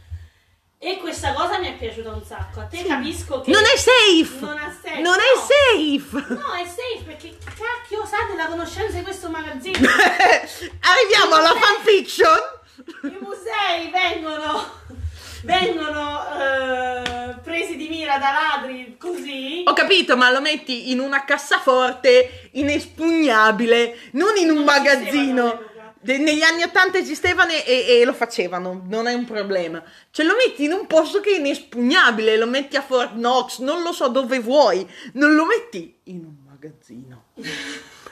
E questa cosa mi è piaciuta un sacco. A te capisco che Non è safe! non senso. Non no. è safe! No, è safe perché cacchio sa della conoscenza di questo magazzino. (laughs) Arriviamo alla fanfiction. I musei vengono vengono eh, presi di mira da ladri così. Ho capito, ma lo metti in una cassaforte inespugnabile, non in un Non esistevano magazzino. Negli anni Ottanta esistevano e, e lo facevano, non è un problema. Cioè lo metti in un posto che è inespugnabile, lo metti a Fort Knox, non lo so dove vuoi, non lo metti in un magazzino.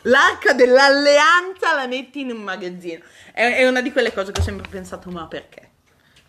L'arca dell'alleanza la metti in un magazzino. È, è una di quelle cose che ho sempre pensato, ma perché?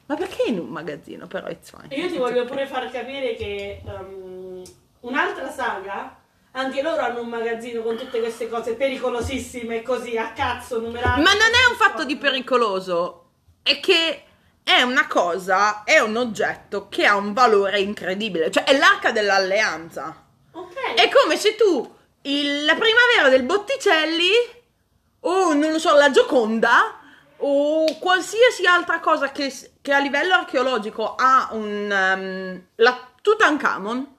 Ma perché in un magazzino? Però it's fine. Io ti voglio pure far capire che ehm, un'altra saga, anche loro hanno un magazzino con tutte queste cose pericolosissime così a cazzo numerate. Ma non è un fatto di pericoloso, è che è una cosa, è un oggetto che ha un valore incredibile, cioè è l'arca dell'alleanza. Ok. È come se tu il- la primavera del Botticelli o non lo so, la Gioconda o qualsiasi altra cosa che, che a livello archeologico ha un um, la Tutankhamon,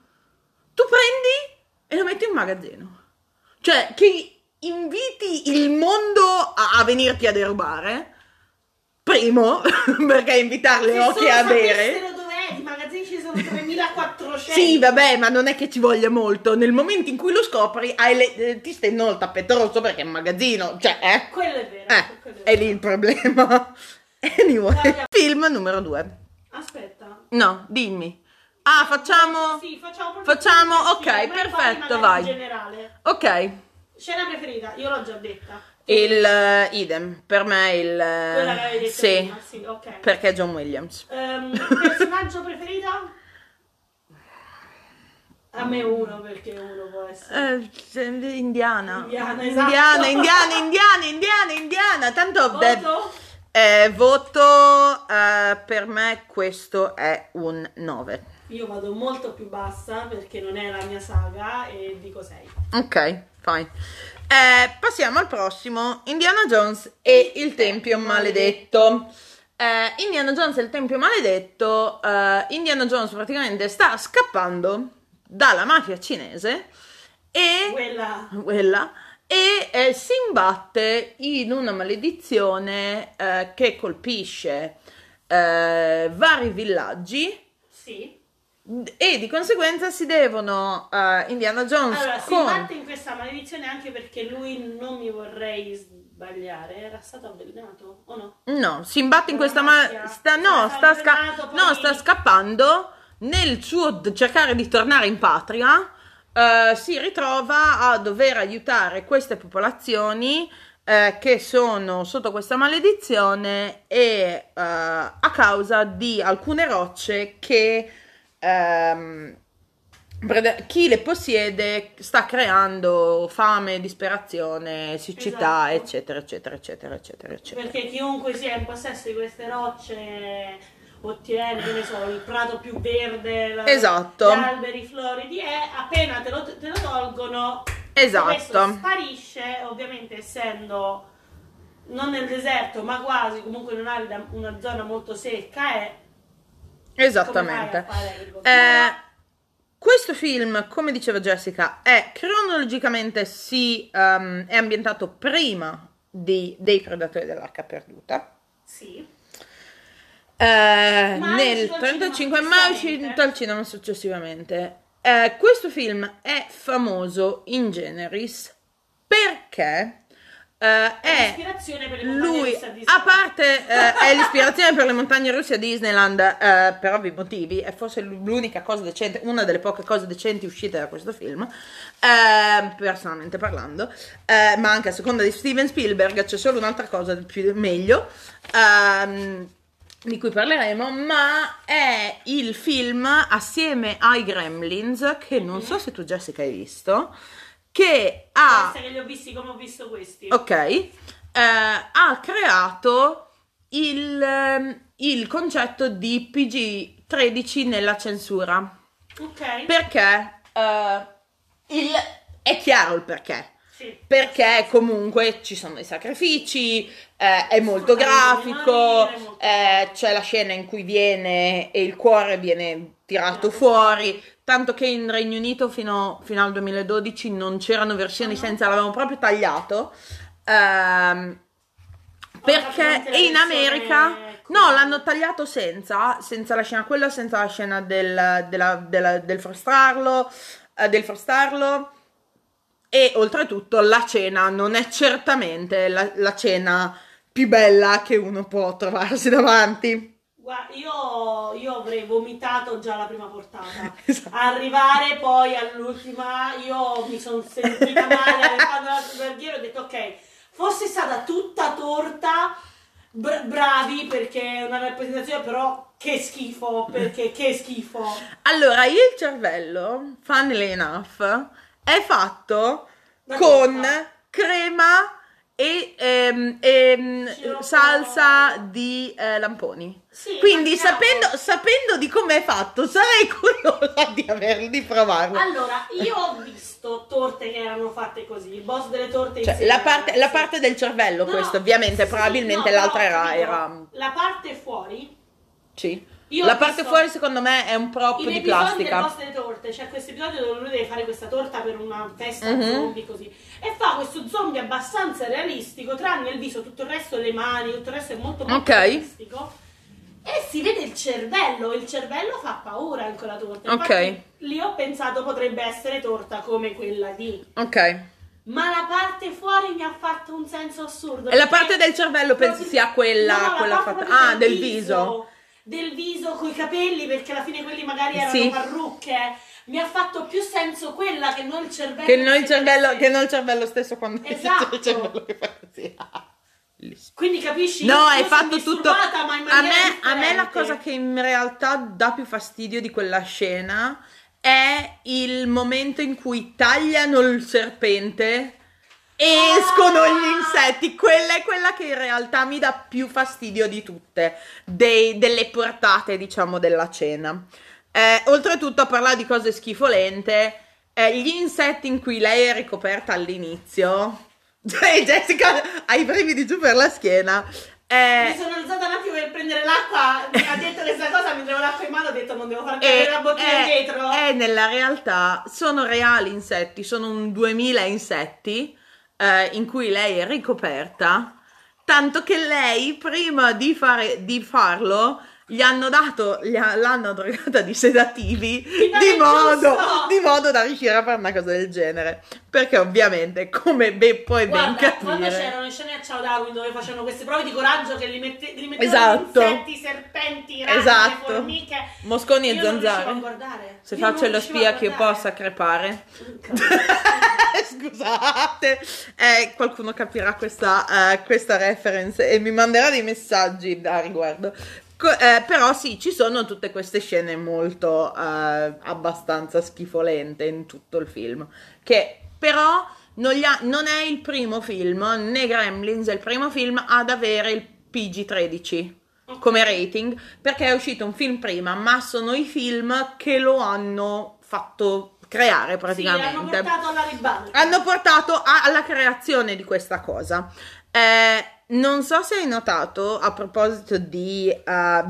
tu prendi e lo metti in magazzino. Cioè, che inviti il mondo a, a venirti a derubare. Primo, (laughs) perché invitare le Se occhi a bere. dov'è, i magazzini ci sono 3400. Sì, vabbè, ma non è che ci voglia molto. Nel momento in cui lo scopri, le- eh, ti stendono il tappeto rosso perché è un magazzino. Cioè, eh? Quello è vero. Eh, quello è è vero. lì il problema. (laughs) Anyway, Guarda- film numero due. Aspetta. No, dimmi. Ah, facciamo... Sì, facciamo proprio Facciamo, ok, perfetto, vai. In generale. Ok. Scena preferita, io l'ho già detta. Il eh, idem, per me il... eh, Quella che avevi detto sì, prima, sì, ok. perché John Williams. Ehm, personaggio (laughs) preferito? A me uno, perché uno può essere. Eh, indiana. Indiana, esatto. Indiana, indiana, indiana, indiana, indiana. Tanto... eh, Voto? Eh, voto eh, per me questo è un 9. Io vado molto più bassa perché non è la mia saga e dico 6. Ok, fine. Eh, passiamo al prossimo, Indiana Jones e il Tempio Maledetto. Eh, Indiana Jones e il Tempio Maledetto, eh, Indiana Jones praticamente sta scappando dalla mafia cinese e Quella quella e eh, si imbatte in una maledizione eh, che colpisce eh, vari villaggi sì. e di conseguenza si devono eh, Indiana Jones Allora, si con batte in questa maledizione anche perché lui non mi vorrei sbagliare, era stato avvelenato o no? no si imbatte in questa la ma- macchia. sta, no, Sta sca- poi- no, sta scappando nel suo cercare di tornare in patria eh, si ritrova a dover aiutare queste popolazioni eh, che sono sotto questa maledizione e eh, a causa di alcune rocce che ehm, chi le possiede sta creando fame, disperazione, siccità, Esatto. eccetera, eccetera, eccetera, eccetera, eccetera. Perché chiunque sia in possesso di queste rocce ottiene, che ne so, il prato più verde, la- Esatto. gli alberi floridi e appena te lo, te lo tolgono, Esatto. questo sparisce, ovviamente essendo non nel deserto, ma quasi comunque in un'arida, una zona molto secca e Esattamente. Eh, questo film, come diceva Jessica, è cronologicamente si ehm, è ambientato prima di- dei Predatori dell'Arca Perduta. sì. Eh, nel uscito al 35 cinema ma è successivamente. uscito al cinema successivamente. Eh, questo film è famoso in generis perché eh, È è l'ispirazione per le montagne lui, russe a parte eh, è l'ispirazione per le montagne russe a Disneyland eh, per ovvi motivi, è forse l'unica cosa decente, una delle poche cose decenti uscite da questo film, eh, personalmente parlando, ma anche a seconda di Steven Spielberg c'è solo un'altra cosa più meglio. ehm, di cui parleremo, ma è il film assieme ai Gremlins, che non so se tu Jessica hai visto, che ha Basta che li ho visti come ho visto questi. ok, eh, ha creato il, ehm, il concetto di PG-13 nella censura. Ok. Perché? eh, il- è chiaro il perché. Sì. perché comunque ci sono dei sacrifici, eh, è molto grafico, eh, c'è la scena in cui viene e il cuore viene tirato Tirato fuori, tanto che in Regno Unito fino, fino al 2012 non c'erano versioni Ah, senza, l'avevano proprio tagliato. ehm, perché e in America no l'hanno tagliato senza senza la scena quella senza la scena del, della- della- del frustrarlo eh, del frustrarlo e oltretutto la cena non è certamente la, la cena più bella che uno può trovarsi davanti Guarda, io, io avrei vomitato già la prima portata. (laughs) Esatto. Arrivare poi all'ultima, io mi sono sentita male aver fatto e ho detto ok, fosse stata tutta torta, br- bravi perché è una rappresentazione, però che schifo, perché che schifo. allora il cervello funnily enough è fatto Da con torta. crema e ehm, ehm, Sciroppo. salsa di eh, lamponi. Sì, Quindi sapendo, sapendo di come è fatto, sarei (laughs) curiosa di averlo, di provarlo. Allora, io ho visto torte che erano fatte così, il boss delle torte Cioè, insieme, la, parte, la sì. parte del cervello, No, questo no, ovviamente, sì, probabilmente no, l'altra però, era, ti dico, era- La parte fuori Sì. Io la parte fuori secondo me è un In di plastica. boss delle torte c'è questo episodio dove lui deve fare questa torta per una festa Mhm. zombie così e fa questo zombie abbastanza realistico tranne il viso, tutto il resto le mani, tutto il resto è molto molto Ok. realistico e si vede il cervello, il cervello fa paura in quella torta. Infatti, Ok. Lì ho pensato potrebbe essere torta come quella di Ok. ma la parte fuori mi ha fatto un senso assurdo. E la parte del cervello pensi sia quella- No, no, la quella fatta- ah, del viso. Del viso coi capelli, perché alla fine quelli magari erano Sì. parrucche. Mi ha fatto più senso quella che non il cervello. Che non il cervello, che non il cervello stesso quando Esatto. il cervello che fa così. Bellissimo. Quindi capisci? No, hai fatto tutto. disturbata, ma in A me, a me la cosa che in realtà dà più fastidio di quella scena è il momento in cui tagliano il serpente Ah! Escono gli insetti. Quella è quella che in realtà mi dà più fastidio di tutte, dei- delle portate, diciamo, della cena. Eh, oltretutto, a parlare di cose schifolente, eh, gli insetti in cui lei è ricoperta all'inizio. (laughs) Cioè, Jessica ha i brividi giù per la schiena. Eh, Mi sono alzata un attimo per prendere l'acqua, mi ha detto questa cosa, mentre avevo l'acqua in mano ho detto non devo far cadere la bottiglia e- dietro. e nella realtà sono reali insetti, sono un 2000 insetti eh, in cui lei è ricoperta, tanto che lei prima di, fare, di farlo gli hanno dato, gli ha- l'hanno drogata di sedativi di modo, di modo da riuscire a fare una cosa del genere, perché ovviamente come be- puoi ben Guarda, quando capire... c'erano le scene a Ciao Darwin dove facevano queste prove di coraggio che li, mette, li mettevano Esatto. insetti, serpenti, rane, Esatto. formiche. Mosconi e zanzare. Se Io faccio lo spia che io possa crepare. (laughs) Scusate, Eh, qualcuno capirà questa, eh, questa reference e mi manderà dei messaggi a riguardo. Co- eh, però sì, ci sono tutte queste scene molto eh, abbastanza schifolente in tutto il film. Che però non, ha- non è il primo film, né Gremlins è il primo film ad avere il PG-13 come rating perché è uscito un film prima, ma sono i film che lo hanno fatto creare Sì, praticamente. hanno portato alla ribalta. Hanno portato a- alla creazione di questa cosa. Eh, non so se hai notato a proposito di, eh, di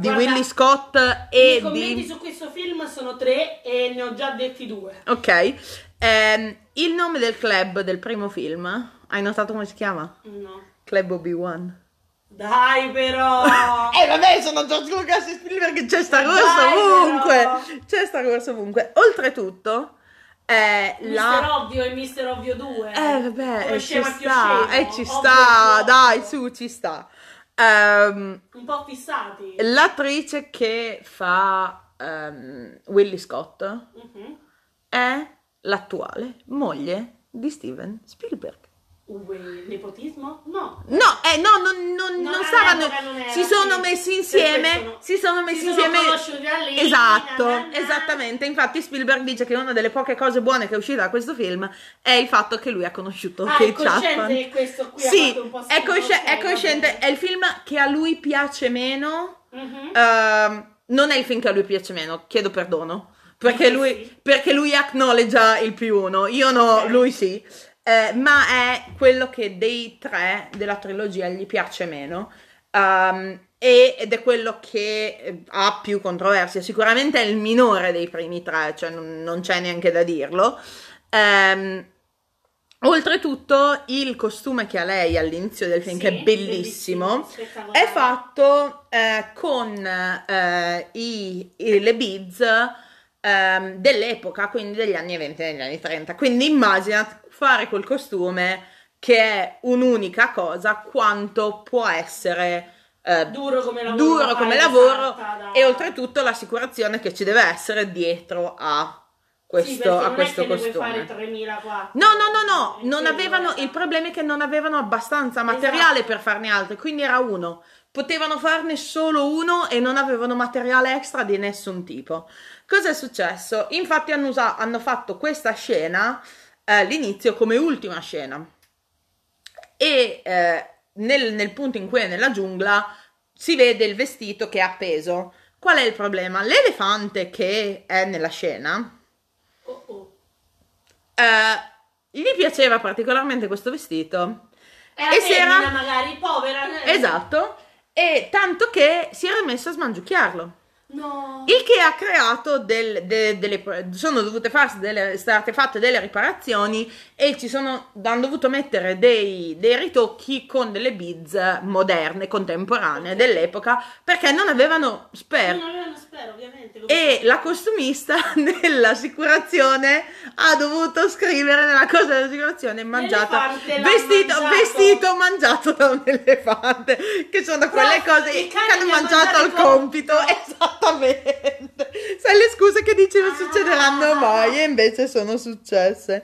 Guarda, Willy Scott I e commenti di. su questo film sono tre e ne ho già detti due. Ok, ehm, il nome del club del primo film, hai notato come si chiama? No. Club Obi-Wan. Dai però! (laughs) Eh vabbè, sono George Lucas e Spielberg, c'è Star Wars Dai, ovunque. però. C'è Star Wars ovunque. Oltretutto, eh, Mister la... Ovvio e Mister Ovvio 2. Eh vabbè, Come ci sta, eh, ci sta, dai, su, ci sta. Ehm, Un po' fissati. l'attrice che fa ehm, Willy Scott Mhm. è l'attuale moglie di Steven Spielberg. Ue, nepotismo? No. No, eh, no, non, non, No, non stavano. non si sono messi insieme. no. Si sono messi Si sono insieme. da lì, esatto, na, na, na. esattamente. Infatti, Spielberg dice che una delle poche cose buone che è uscita da questo film è il fatto che lui ha conosciuto Ah, è Kate cosciente Chapman. che questo qui ha Sì, fatto un po' è, cosci- è cosciente. È il film che a lui piace meno. Mhm. Ehm, non è il film che a lui piace meno, chiedo perdono. Perché lui, perché lui acknowledge il più uno, io no, lui sì. Eh, ma è quello che dei tre della trilogia gli piace meno. Um, ed è quello che eh, ha più controversie. Sicuramente è il minore dei primi tre, cioè non, non c'è neanche da dirlo. Ehm, oltretutto, il costume che ha lei all'inizio del film, Sì, che è bellissimo, spettacolare. è fatto eh, con eh, i- i- le beads ehm, dell'epoca, quindi degli anni 20 e degli anni 30. Quindi immagina fare quel costume che è un'unica cosa, quanto può essere eh, duro come lavoro, duro come lavoro da- e oltretutto l'assicurazione che ci deve essere dietro a questo, sì, a questo costume. fare 3000 qua. No, no, no, no, non avevano, eh. il problema è che non avevano abbastanza materiale Esatto. per farne altri, quindi era uno. Potevano farne solo uno e non avevano materiale extra di nessun tipo. Cosa è successo? Infatti hanno, usa- hanno fatto questa scena eh, all'inizio come ultima scena. E eh, nel, nel punto in cui è nella giungla si vede il vestito che è appeso. Qual è il problema? L'elefante che è nella scena Oh, oh. eh, gli piaceva particolarmente questo vestito. Era E si era- femmina magari, povera. Esatto. E tanto che si era messo a smangiucchiarlo. No. Il che ha creato del- de- delle. sono dovute farsi delle, state fatte delle riparazioni e ci sono. hanno dovuto mettere dei, dei ritocchi con delle beads moderne, contemporanee dell'epoca perché non avevano spare. Non avevano spero, ovviamente. E la costumista (laughs) dell'assicurazione ha dovuto scrivere nella cosa dell'assicurazione mangiata vestito, mangiato. vestito mangiato da un elefante che sono quelle Prof, cose il che hanno mangiato al compito (laughs) esattamente sai le scuse che dici non Ah. succederanno mai e invece sono successe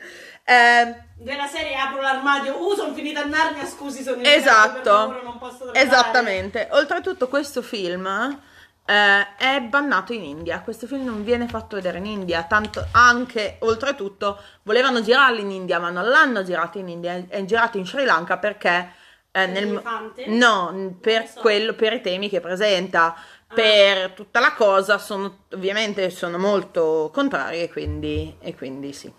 Eh, Della serie apro l'armadio, uh, sono finita a Narnia, scusi, sono in Esatto. lavoro, non posso. Esattamente. Oltretutto questo film eh, è bannato in India. Questo film non viene fatto vedere in India, tanto anche oltretutto volevano girarlo in India, ma non l'hanno girato in India, è girato in Sri Lanka perché eh, nel? No, per so. quello per i temi che presenta, Ah. Per tutta la cosa sono ovviamente sono molto contrari e quindi e quindi sì.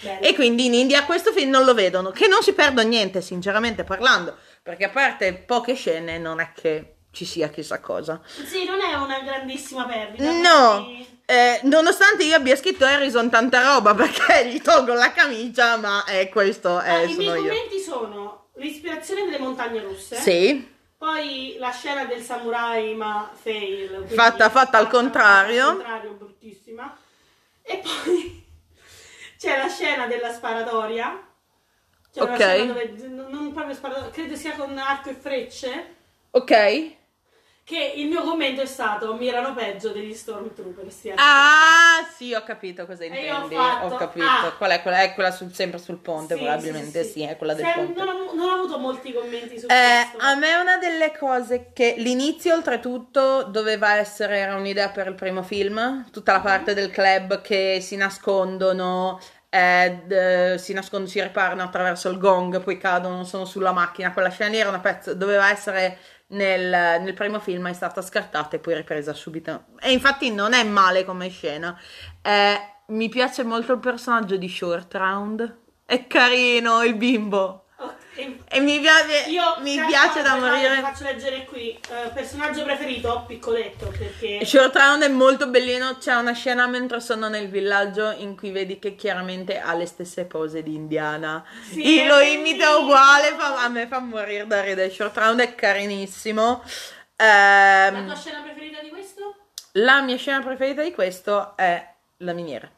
Bene. E quindi in India questo film non lo vedono, che non si perdono niente, sinceramente parlando, perché a parte poche scene non è che ci sia chissà cosa. Sì, non è una grandissima perdita. No, quindi- eh, nonostante io abbia scritto Harrison tanta roba (laughs) perché gli tolgo la camicia, ma eh, questo Ah, è, I miei io. commenti sono l'ispirazione delle montagne russe. Sì, Poi la scena del samurai ma fail. quindi Fatta- fatta al contrario. Al contrario, bruttissima. E poi (laughs) c'è la scena della sparatoria. C'è Ok. scena dove non proprio sparatoria, credo sia con arco e frecce. ok. Che il mio commento è stato: mi erano peggio degli Stormtrooper. Sti Ah, sì, ho capito cosa ho intendi. fatto, Ho capito. ah. Qual è quella? È quella sul- sempre sul ponte, Sì, probabilmente sì, sì, sì, sì. è quella del Se- ponte. Non ho, non ho avuto molti commenti su Eh, questo. a me una delle cose che l'inizio oltretutto doveva essere, era un'idea per il primo film, tutta la parte del club che si nascondono, eh, d- si nascondono, si riparano attraverso il gong, poi cadono, sono sulla macchina, quella scena lì era una pezza, doveva essere nel, nel primo film, è stata scartata e poi ripresa subito. E infatti non è male come scena. Eh, mi piace molto il personaggio di Short Round, è carino il bimbo. E mi piace, Io mi cioè, piace da morire. Faccio leggere qui. eh, personaggio preferito, piccoletto, perché Short Round è molto bellino. C'è una scena mentre sono nel villaggio in cui vedi che chiaramente ha le stesse pose di Indiana. Sì, E lo imita uguale. fa- a me fa morire da ridere. Short Round è carinissimo. la Ehm, tua scena preferita di questo? la mia scena preferita di questo è la miniera.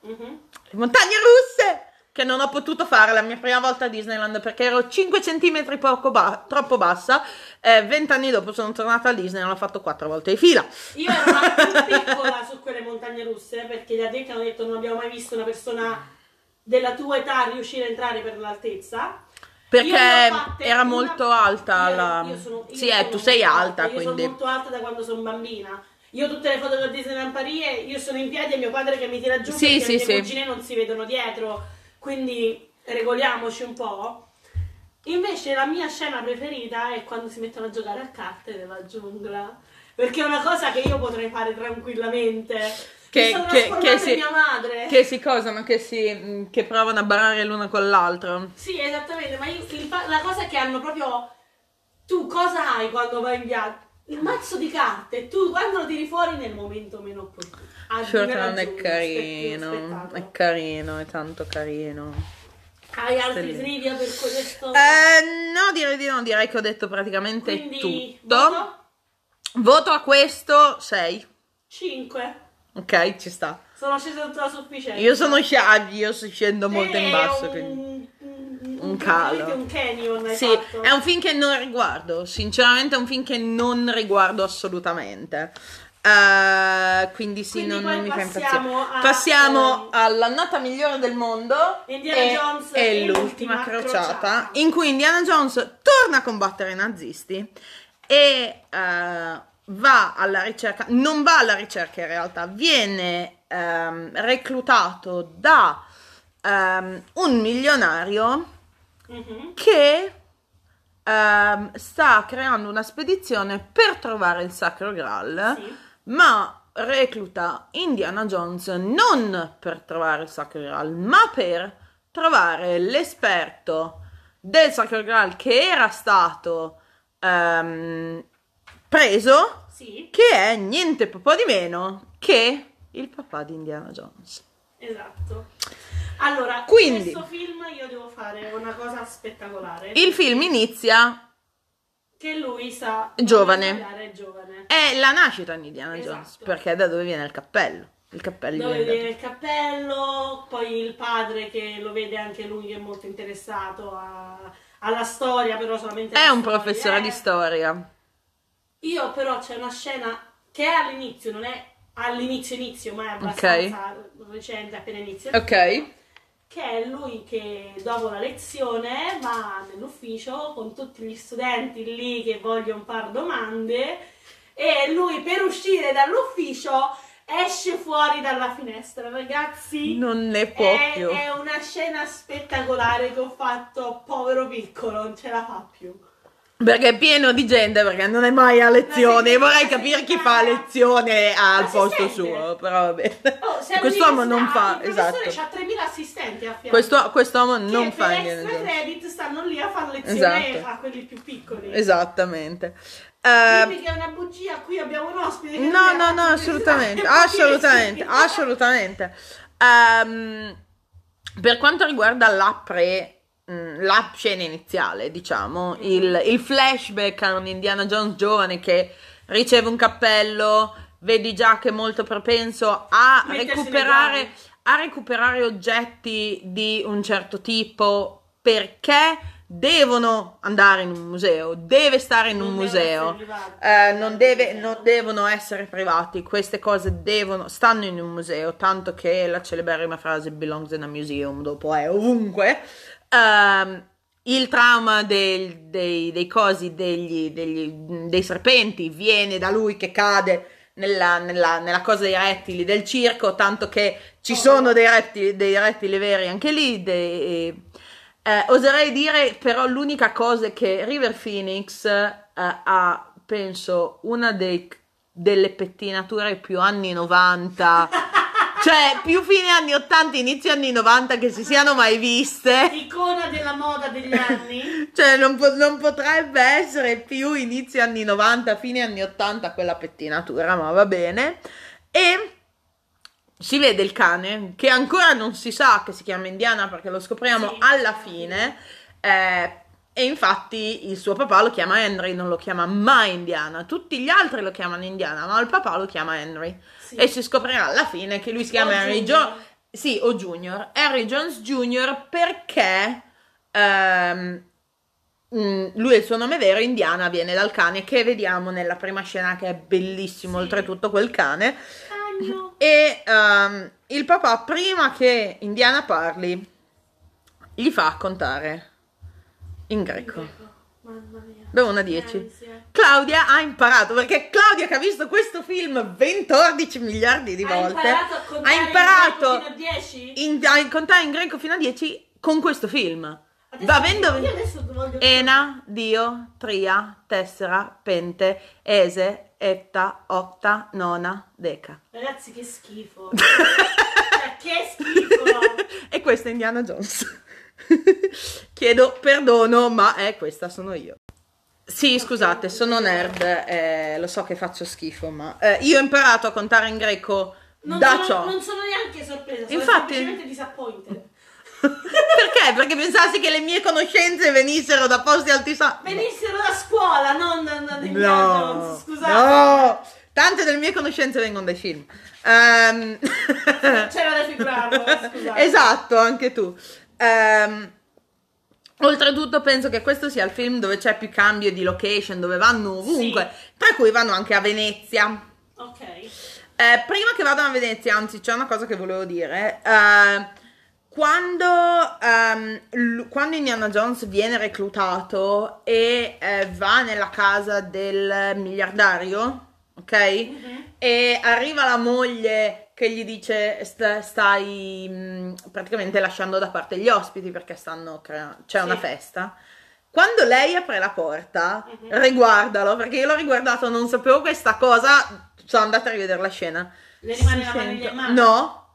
Mhm. Le montagne russe! Che non ho potuto fare la mia prima volta a Disneyland perché ero 5 cm poco ba- troppo bassa. Eh, Vent'anni dopo sono tornata a Disney e l'ho fatto 4 volte di fila. Io ero una (laughs) più piccola su quelle montagne russe perché gli addetti hanno detto non abbiamo mai visto una persona della tua età riuscire a entrare per l'altezza. Perché Io era una- molto alta Io- la... io sono- io sì, eh, tu sei alta, Io quindi... sono molto alta da quando sono bambina. Io ho tutte le foto da Disneyland Paris, io sono in piedi e mio padre che mi tira giù Sì, perché sì, le mie sì. cugine non si vedono dietro. Quindi regoliamoci un po'. Invece la mia scena preferita è quando si mettono a giocare a carte nella giungla. Perché è una cosa che io potrei fare tranquillamente. che, che, che si, mia madre. che si cosano, che si mm, che provano a barare l'uno con l'altro. Sì, esattamente, ma io- la cosa è che hanno proprio... Tu cosa hai quando vai in viaggio? Il mazzo di carte, tu quando lo tiri fuori nel momento meno opportuno. A Short dire non è carino, è carino, è tanto carino. Hai altri trivia per questo? Eh, no, direi di no, direi che ho detto praticamente Quindi, tutto. voto? Voto a questo 6. 5. Ok, ci sta. Sono sceso tutta la sufficienza. Io sono sciagli, io scendo molto in basso. un, quindi. un, Un calo. un canyon Sì, fatto. è un film che non riguardo, sinceramente è un film che non riguardo assolutamente. Eh, quindi sì, Quindi non, non mi fa impazzire. passiamo a- Passiamo ehm, all'annata migliore del mondo Indiana e, Jones e l'ultima crociata, crociata. in cui Indiana Jones torna a combattere i nazisti e eh, va alla ricerca, non va alla ricerca in realtà, viene ehm, reclutato da ehm, un milionario Mhm. che ehm, sta creando una spedizione per trovare il Sacro Graal, Sì. Ma recluta Indiana Jones non per trovare il Sacro Graal, ma per trovare l'esperto del Sacro Graal che era stato ehm, preso, Sì, che è niente po' di meno che il papà di Indiana Jones. esatto. Allora, Quindi- questo film io devo fare una cosa spettacolare. Il film inizia Che lui sa... Giovane. È giovane. È la nascita di Indiana Esatto. Jones, perché da dove viene il cappello? Il cappello Dove viene il cappello, poi il padre che lo vede anche lui che è molto interessato a- alla storia, però solamente È un storia, professore eh. di storia. Io però c'è una scena che è all'inizio, non è all'inizio inizio, ma è abbastanza recente, appena inizia. il Ok. film, Che è lui che dopo la lezione va nell'ufficio con tutti gli studenti lì che vogliono fare domande e lui per uscire dall'ufficio esce fuori dalla finestra, ragazzi. Non ne può è, più. è una scena spettacolare che ho fatto, povero piccolo, non ce la fa più. Perché è pieno di gente, perché non è mai a lezione. La Vorrei capire chi fa lezione al L'assistente. posto suo, però va bene. Oh, (laughs) Quest'uomo non fa, Il esatto. ha 3000 assistenti a fianco. Questo, quest'uomo non fa extra Jones. credit stanno lì a fare lezione Esatto. a quelli più piccoli. Esattamente. Dimmi che è una bugia, qui abbiamo un ospite. No, no, no, assolutamente, assolutamente, assolutamente. Ehm, per quanto riguarda la pre, la scena iniziale, diciamo, il, il flashback a un Indiana Jones giovane che riceve un cappello, vedi già che è molto propenso a recuperare, a recuperare oggetti di un certo tipo perché devono andare in un museo, deve stare in Non un museo. privati. Eh, non, deve- non devono essere privati, queste cose devono, stanno in un museo, tanto che la celeberrima frase belongs in a museum dopo è ovunque. Ehm, il trauma del- dei, dei cosi, degli, degli- dei serpenti, viene da lui che cade nella, nella- nella cosa dei rettili del circo, tanto che ci sono dei rettili, dei rettili veri anche lì. dei- eh, oserei dire però l'unica cosa è che River Phoenix eh, ha, penso, una dei- delle pettinature più anni 90, (laughs) cioè più fine anni 80, inizio anni 90 che si siano mai viste. Icona della moda degli anni. Cioè, non, po- non potrebbe essere più inizio anni 90, fine anni 80 quella pettinatura, ma va bene. E si vede il cane, che ancora non si sa che si chiama Indiana perché lo scopriamo Sì. alla fine. eh, e infatti il suo papà lo chiama Henry, non lo chiama mai Indiana. Tutti gli altri lo chiamano Indiana, ma il papà lo chiama Henry. Sì. E si scoprirà alla fine che lui si chiama O Henry. Jones. Sì, o Junior. Henry Jones Jr. perché mm, lui è il suo nome vero, Indiana viene dal cane che vediamo nella prima scena che è bellissimo, Sì. oltretutto quel cane. Cagno. (laughs) E ehm, il papà, prima che Indiana parli, gli fa contare in greco. Mamma mia. Da 1 a 10. Ansia. Claudia ha imparato, perché Claudia che ha visto questo film 14 miliardi di volte, imparato a contare ha imparato in greco fino a 10? in- a contare in greco fino a 10 con questo film. Adesso- Va avendo io adesso voglio- Ena, Dio, Tria, Tessera, Pente, Ese, etta, octa, nona, deca. Ragazzi, che schifo. (laughs) cioè, che schifo. e questa è Indiana Jones. (laughs) Chiedo perdono, ma è questa sono io. Sì, scusate, sono nerd, eh, lo so che faccio schifo, ma eh, io ho imparato a contare in greco Non da sono, ciò. non sono neanche sorpresa, sono Infatti- semplicemente disappointed. (laughs) Perché? Perché pensassi che le mie conoscenze venissero da posti altissimi. Venissero da scuola, non da, da No, Jones, scusate. no, tante delle mie conoscenze vengono dai film. Ehm, C'era da figurarlo, scusate. (laughs) esatto, anche tu. Ehm, oltretutto penso che questo sia il film dove c'è più cambio di location, dove vanno ovunque, tra cui vanno anche a Venezia. Ok. Eh, prima che vadano a Venezia, anzi, c'è una cosa che volevo dire. Eh, quando, l- quando Indiana Jones viene reclutato e eh, va nella casa del miliardario, ok? E arriva la moglie che gli dice sta- stai mh, praticamente lasciando da parte gli ospiti perché stanno crea- c'è Sì. una festa. Quando lei apre la porta, Mhm. riguardalo perché io l'ho riguardato, non sapevo questa cosa, sono andata a rivedere la scena. Le rimane la maniglia sente- in mano? No,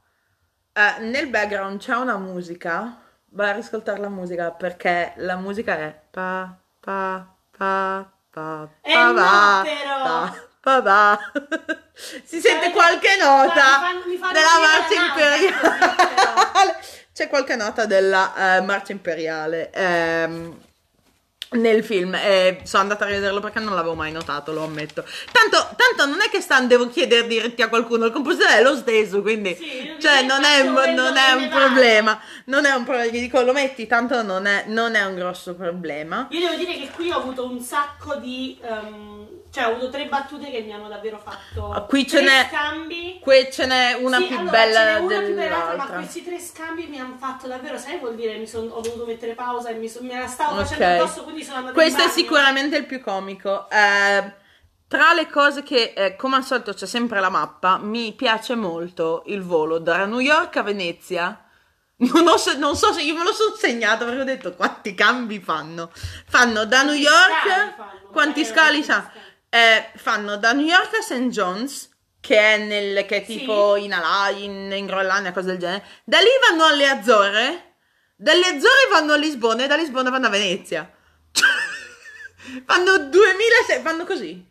Eh, nel background c'è una musica, vai a riscoltare la musica perché la musica è pa pa pa pa Eh pa pa pa pa. (laughs) Si sente qualche nota mi fanno- mi fanno della marcia imperiale. (laughs) C'è qualche nota della eh, marcia imperiale ehm, nel film. e sono andata a rivederlo perché non l'avevo mai notato, lo ammetto. Tanto, tanto non è che stanno, devo chiedere diretti a qualcuno, il compositore è lo stesso, quindi Sì, cioè, io non è, non è un problema. Non è un problema. Gli dico, lo metti, tanto non è, non è un grosso problema. Io devo dire che qui ho avuto un sacco di... ehm, cioè ho avuto tre battute che mi hanno davvero fatto... Ah, qui ce tre n'è- scambi. Qui ce n'è una Sì, più allora, bella una più bella ma questi tre scambi mi hanno fatto davvero, sai vuol dire mi son- ho dovuto mettere pausa e mi, son- me la stavo Ok. facendo addosso, quindi sono andata Questo è sicuramente il più comico. Eh, tra le cose che, eh, come al solito, c'è sempre la mappa, mi piace molto il volo da New York a Venezia. (laughs) Non, ho non so se io me lo sono segnato perché ho detto quanti cambi fanno. Fanno da New Quanti York, scali fanno? quanti Eh, scali quanti sa? Eh, fanno da New York a St. John's, che è, nel, che è Sì. tipo in Alai, in, in Groenlandia, cose del genere. Da lì vanno alle Azzorre, dalle Azzorre vanno a Lisbona e da Lisbona vanno a Venezia. (laughs) fanno 2006, fanno così.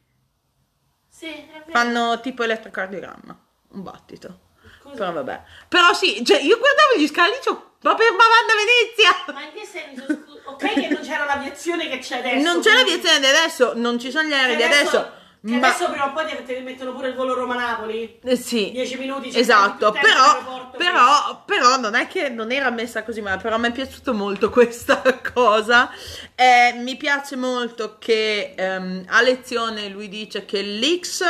Sì. Fanno tipo elettrocardiogramma, un battito. Scusa. Però vabbè. Però sì, cioè io guardavo gli scali dicevo, ma per ma vanno a Venezia! Ma in che senso? Scu- ok che non c'era l'aviazione che c'è adesso. non c'è quindi- l'aviazione di adesso, non ci sono gli aerei di adesso. Che ma adesso prima o poi ti mettono pure il volo Roma-Napoli. Eh, sì. 10 minuti. Esatto, però, però, però non è che non era messa così male, però mi è piaciuto molto (laughs) questa cosa. Eh, mi piace molto che ehm, a lezione lui dice che l'X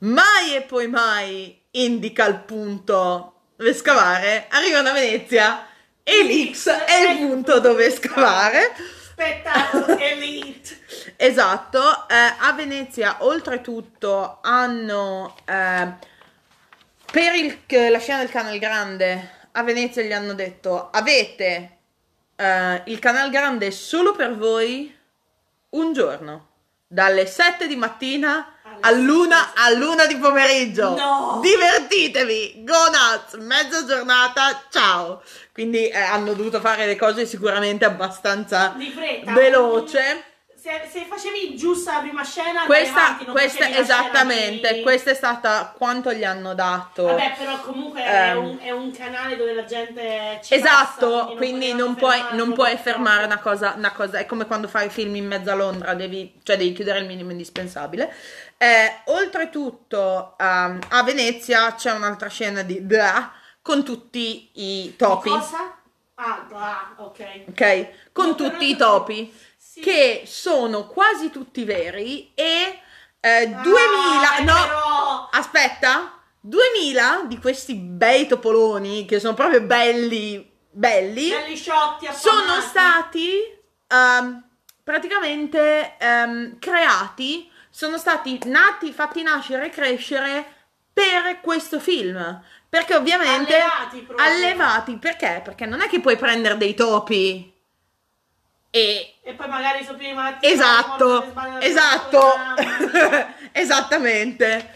mai e poi mai indica il punto dove scavare, arrivano a Venezia e l'X è il punto dove scavare. Spettacolo elite. Esatto, eh, a Venezia oltretutto hanno eh, per il- la scena del Canal Grande a Venezia gli hanno detto avete eh, il Canal Grande solo per voi un giorno dalle 7 di mattina all'una, all'una di pomeriggio No! divertitevi go nuts mezza giornata ciao quindi eh, hanno dovuto fare le cose sicuramente abbastanza Di fretta. veloce Se, se facevi giusta la prima scena, questa, avanti, questa esattamente, di- questa è stata quanto gli hanno dato. Vabbè, però comunque è, Ehm. un, è un canale dove la gente ci Esatto, passa, quindi non puoi, non puoi fermare una cosa, una cosa, è come quando fai film in mezzo a Londra, devi, cioè devi chiudere il minimo indispensabile. Eh, oltretutto, ehm, a Venezia c'è un'altra scena di Dra con tutti i topi, Cosa? Ah, ah, ok. ok? Con No, tutti i topi. Sì. che sono quasi tutti veri e eh, 2000 Ah, no però- aspetta 2000 di questi bei topoloni che sono proprio belli belli Belli sciotti, sono stati ehm, praticamente ehm, creati sono stati nati fatti nascere e crescere per questo film perché ovviamente Allevati proprio. allevati perché perché non è che puoi prendere dei topi e E poi magari su prima mattina esatto, esatto, (laughs) esattamente.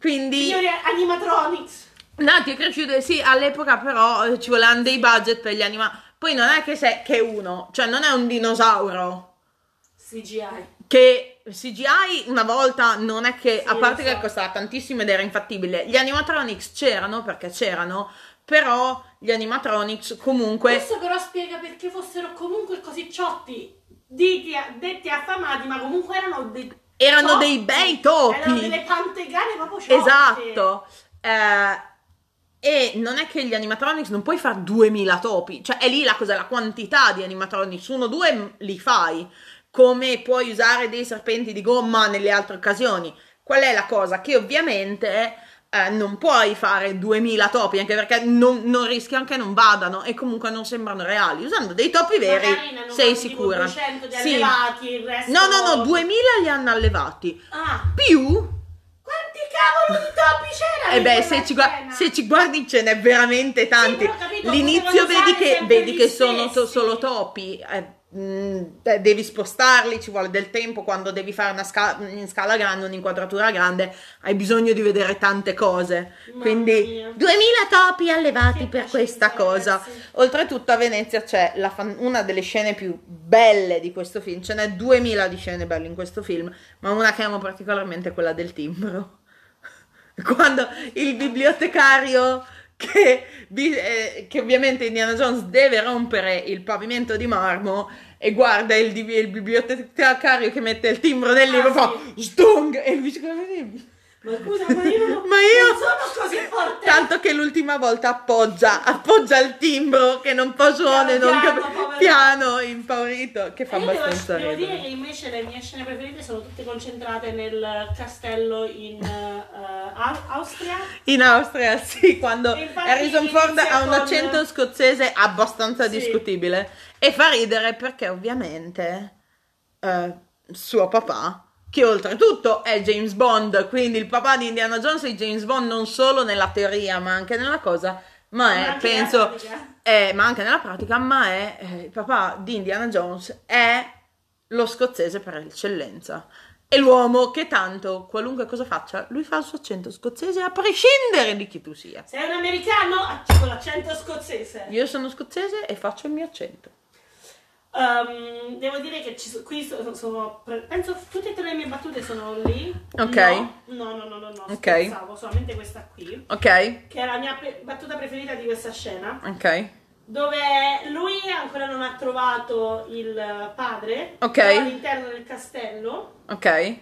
Quindi Signori animatronics. No, ti è cresciuto, sì, all'epoca però eh, ci volevano dei budget per gli animali. Poi non è che, sei, che è uno, cioè non è un dinosauro. CGI. Che CGI una volta non è che, Sì, a parte so. che costava tantissimo ed era infattibile, gli animatronics c'erano perché c'erano, però gli animatronics comunque... Questo però spiega perché fossero comunque così ciotti, diti detti affamati, ma comunque erano dei Erano topi. dei bei topi. Erano delle pantegane proprio ciotte. Esatto. Eh, e non è che gli animatronics non puoi fare 2000 topi, cioè è lì la cosa, la quantità di animatronics, uno due li fai, come puoi usare dei serpenti di gomma nelle altre occasioni. Qual è la cosa? Che ovviamente eh, non puoi fare 2000 topi, anche perché non, non rischiano che non vadano e comunque non sembrano reali. Usando dei topi veri sei sicura. 200 di Sì. allevati, il resto... No, no, no, 2000 li hanno allevati. Ah, Più quanti cavolo di topi c'erano E in beh, se ci, gua- scena? se ci guardi ce n'è veramente tanti. ho capito, L'inizio vedi che, vedi che sono to- solo topi. eh, eh, devi spostarli, ci vuole del tempo. Quando devi fare una scala in scala grande, un'inquadratura grande, hai bisogno di vedere tante cose. Mamma Quindi mia. 2000 topi allevati Che per questa cosa. ragazzi. Oltretutto a Venezia c'è fan- una delle scene più belle di questo film. Ce n'è 2000 di scene belle in questo film, ma una che amo particolarmente è quella del timbro. (laughs) Quando il bibliotecario che, eh, che ovviamente Indiana Jones deve rompere il pavimento di marmo e guarda il, il bibliotecario che mette il timbro nel libro Ah, fa stung e lui dice Ma scusa, ma io non, (laughs) Ma io- non sono così forte. Tanto che l'ultima volta appoggia, appoggia il timbro che non fa suono e non Piano, cap- piano, impaurito, che fa io devo, abbastanza devo dire che invece le mie scene preferite sono tutte concentrate nel castello in Au- Austria. In Austria, (laughs) sì, quando Harrison Ford ha un con- accento scozzese abbastanza Sì. discutibile e fa ridere perché ovviamente eh, suo papà, che oltretutto è James Bond, quindi il papà di Indiana Jones è James Bond non solo nella teoria ma anche nella cosa, ma è, anche penso, è- ma anche nella pratica, ma è eh, il papà di Indiana Jones è lo scozzese per eccellenza. È l'uomo che tanto, qualunque cosa faccia, lui fa il suo accento scozzese a prescindere di chi tu sia. Sei un americano Ah, con l'accento scozzese. Io sono scozzese e faccio il mio accento. Ehm, devo dire che ci qui sono, sono- penso tutte e tre le mie battute sono lì. Ok. No, no, no, no, no, no Ok. scherzavo, solamente questa qui, Ok? che è la mia pe- battuta preferita di questa scena, Ok. dove lui ancora non ha trovato il padre, Ok. all'interno del castello Ok.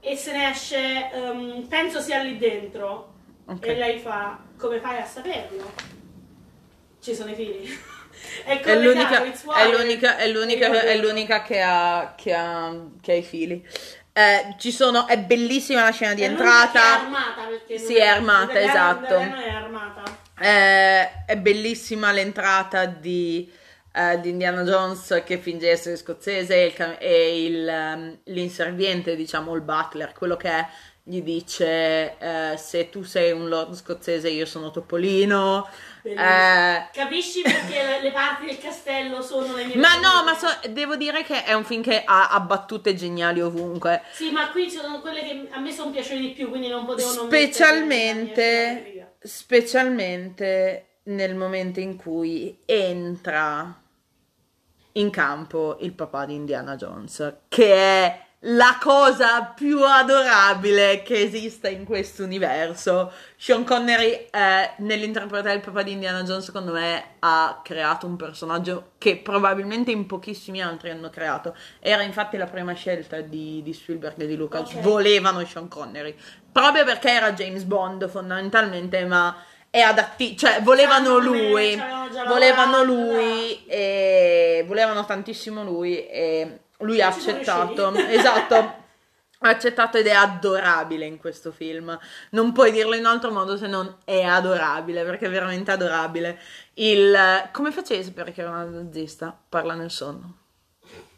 e se ne esce, ehm, penso sia lì dentro. Ok. E lei fa, come fai a saperlo? Ci sono i fili. È, È l'unica, è l'unica, è l'unica, è l'unica che, ha, che, ha, che ha i fili. Eh, ci sono, è bellissima la scena di che è entrata. armata perché Sì, è armata, esatto. è armata. Eh, è bellissima l'entrata di, eh, di Indiana Jones che finge di essere scozzese e, il ehm, l'inserviente, diciamo il butler, quello che è, gli dice eh, se tu sei un lord scozzese io sono Topolino. Eh, Capisci perché le- le parti del castello sono le mie ma no, preferite? ma so- devo dire che è un film che ha, ha battute geniali ovunque. Sì, ma qui ci sono quelle che a me sono piaciute di più, quindi non potevo non nella mia Specialmente, specialmente nel momento in cui entra in campo il papà di Indiana Jones, che è la cosa più adorabile che esista in questo universo. Sean Connery, eh, nell'interpretare il papà di Indiana Jones, secondo me ha creato un personaggio che probabilmente in pochissimi altri hanno creato. Era infatti la prima scelta di, di Spielberg e di Lucas. Ok. Volevano Sean Connery, proprio perché era James Bond fondamentalmente, ma è adatti, cioè volevano lui, volevano lui e volevano tantissimo lui e lui ha accettato, (laughs) esatto, ha accettato ed è adorabile in questo film. Non puoi dirlo in altro modo se non è adorabile, perché è veramente adorabile. Il come facevi a sapere che era una nazista? Parla nel sonno.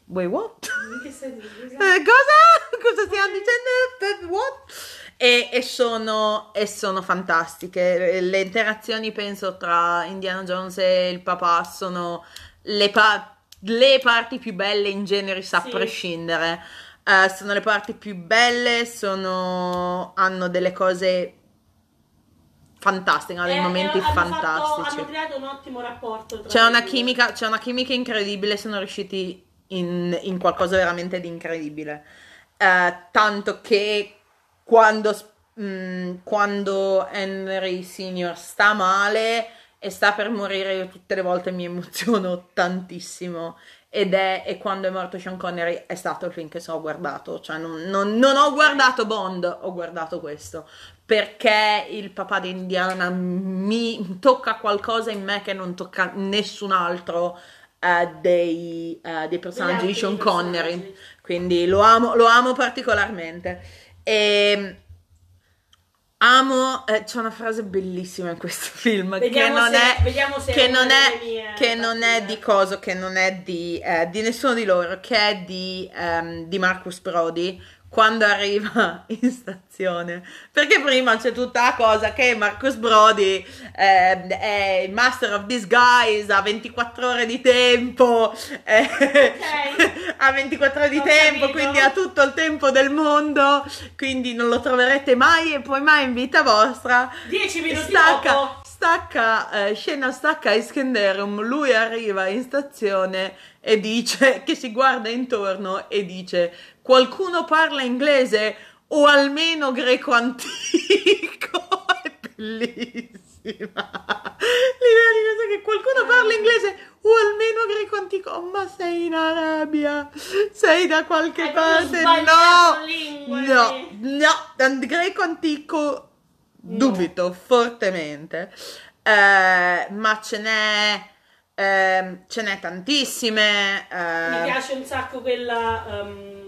Wait, what? Che? (laughs) Eh, cosa? Cosa stiamo dicendo? Eh, What? E, e sono, e sono fantastiche. Le interazioni, penso, tra Indiana Jones e il papà sono le pa- le parti più belle in genere a Sì. prescindere. Eh, sono le parti più belle, sono, hanno delle cose fantastiche, hanno dei Eh, momenti eh, hanno fatto- fantastici. hanno creato un ottimo rapporto. C'è una, chimica, c'è una chimica incredibile, sono riusciti in, in qualcosa veramente di incredibile. Eh, tanto che quando, mh, quando Henry Senior sta male e sta per morire, io tutte le volte mi emoziono (laughs) tantissimo. Ed è, e quando è morto Sean Connery è stato il film che so- ho guardato. Cioè, non, non- non ho guardato Bond, ho guardato questo. Perché il papà di Indiana mi tocca qualcosa in me che non tocca nessun altro eh, dei, eh, dei personaggi di Sean. Connery. Quindi lo amo, lo amo particolarmente. E amo, eh, c'è una frase bellissima in questo (laughs) film che Vediamo non se- è vediamo se che non è, che non è di coso, che non è di, eh, di nessuno di loro, che è di, ehm, di Marcus Brody quando arriva (laughs) in stazione. Perché prima c'è tutta la cosa che Marcus Brody ehm, è il master of disguise, ha 24 ore di tempo, eh, (laughs) ha 24 ore di Ho tempo, capito. quindi ha tutto il tempo del mondo, quindi non lo troverete mai e poi mai in vita vostra. Dieci minuti Stacca, dopo. stacca, eh, scena stacca a Iskenderun, lui arriva in stazione e dice, (laughs) che si guarda intorno e dice, qualcuno parla inglese o almeno greco antico? (laughs) È bellissima. L'idea di questo che qualcuno parla inglese o almeno greco antico, Oh, ma sei in Arabia, sei da qualche Hai parte, no, lingue. no, no, greco antico dubito fortemente, Eh, ma ce n'è, ehm, ce n'è tantissime. Mi eh, piace un sacco quella. ehm,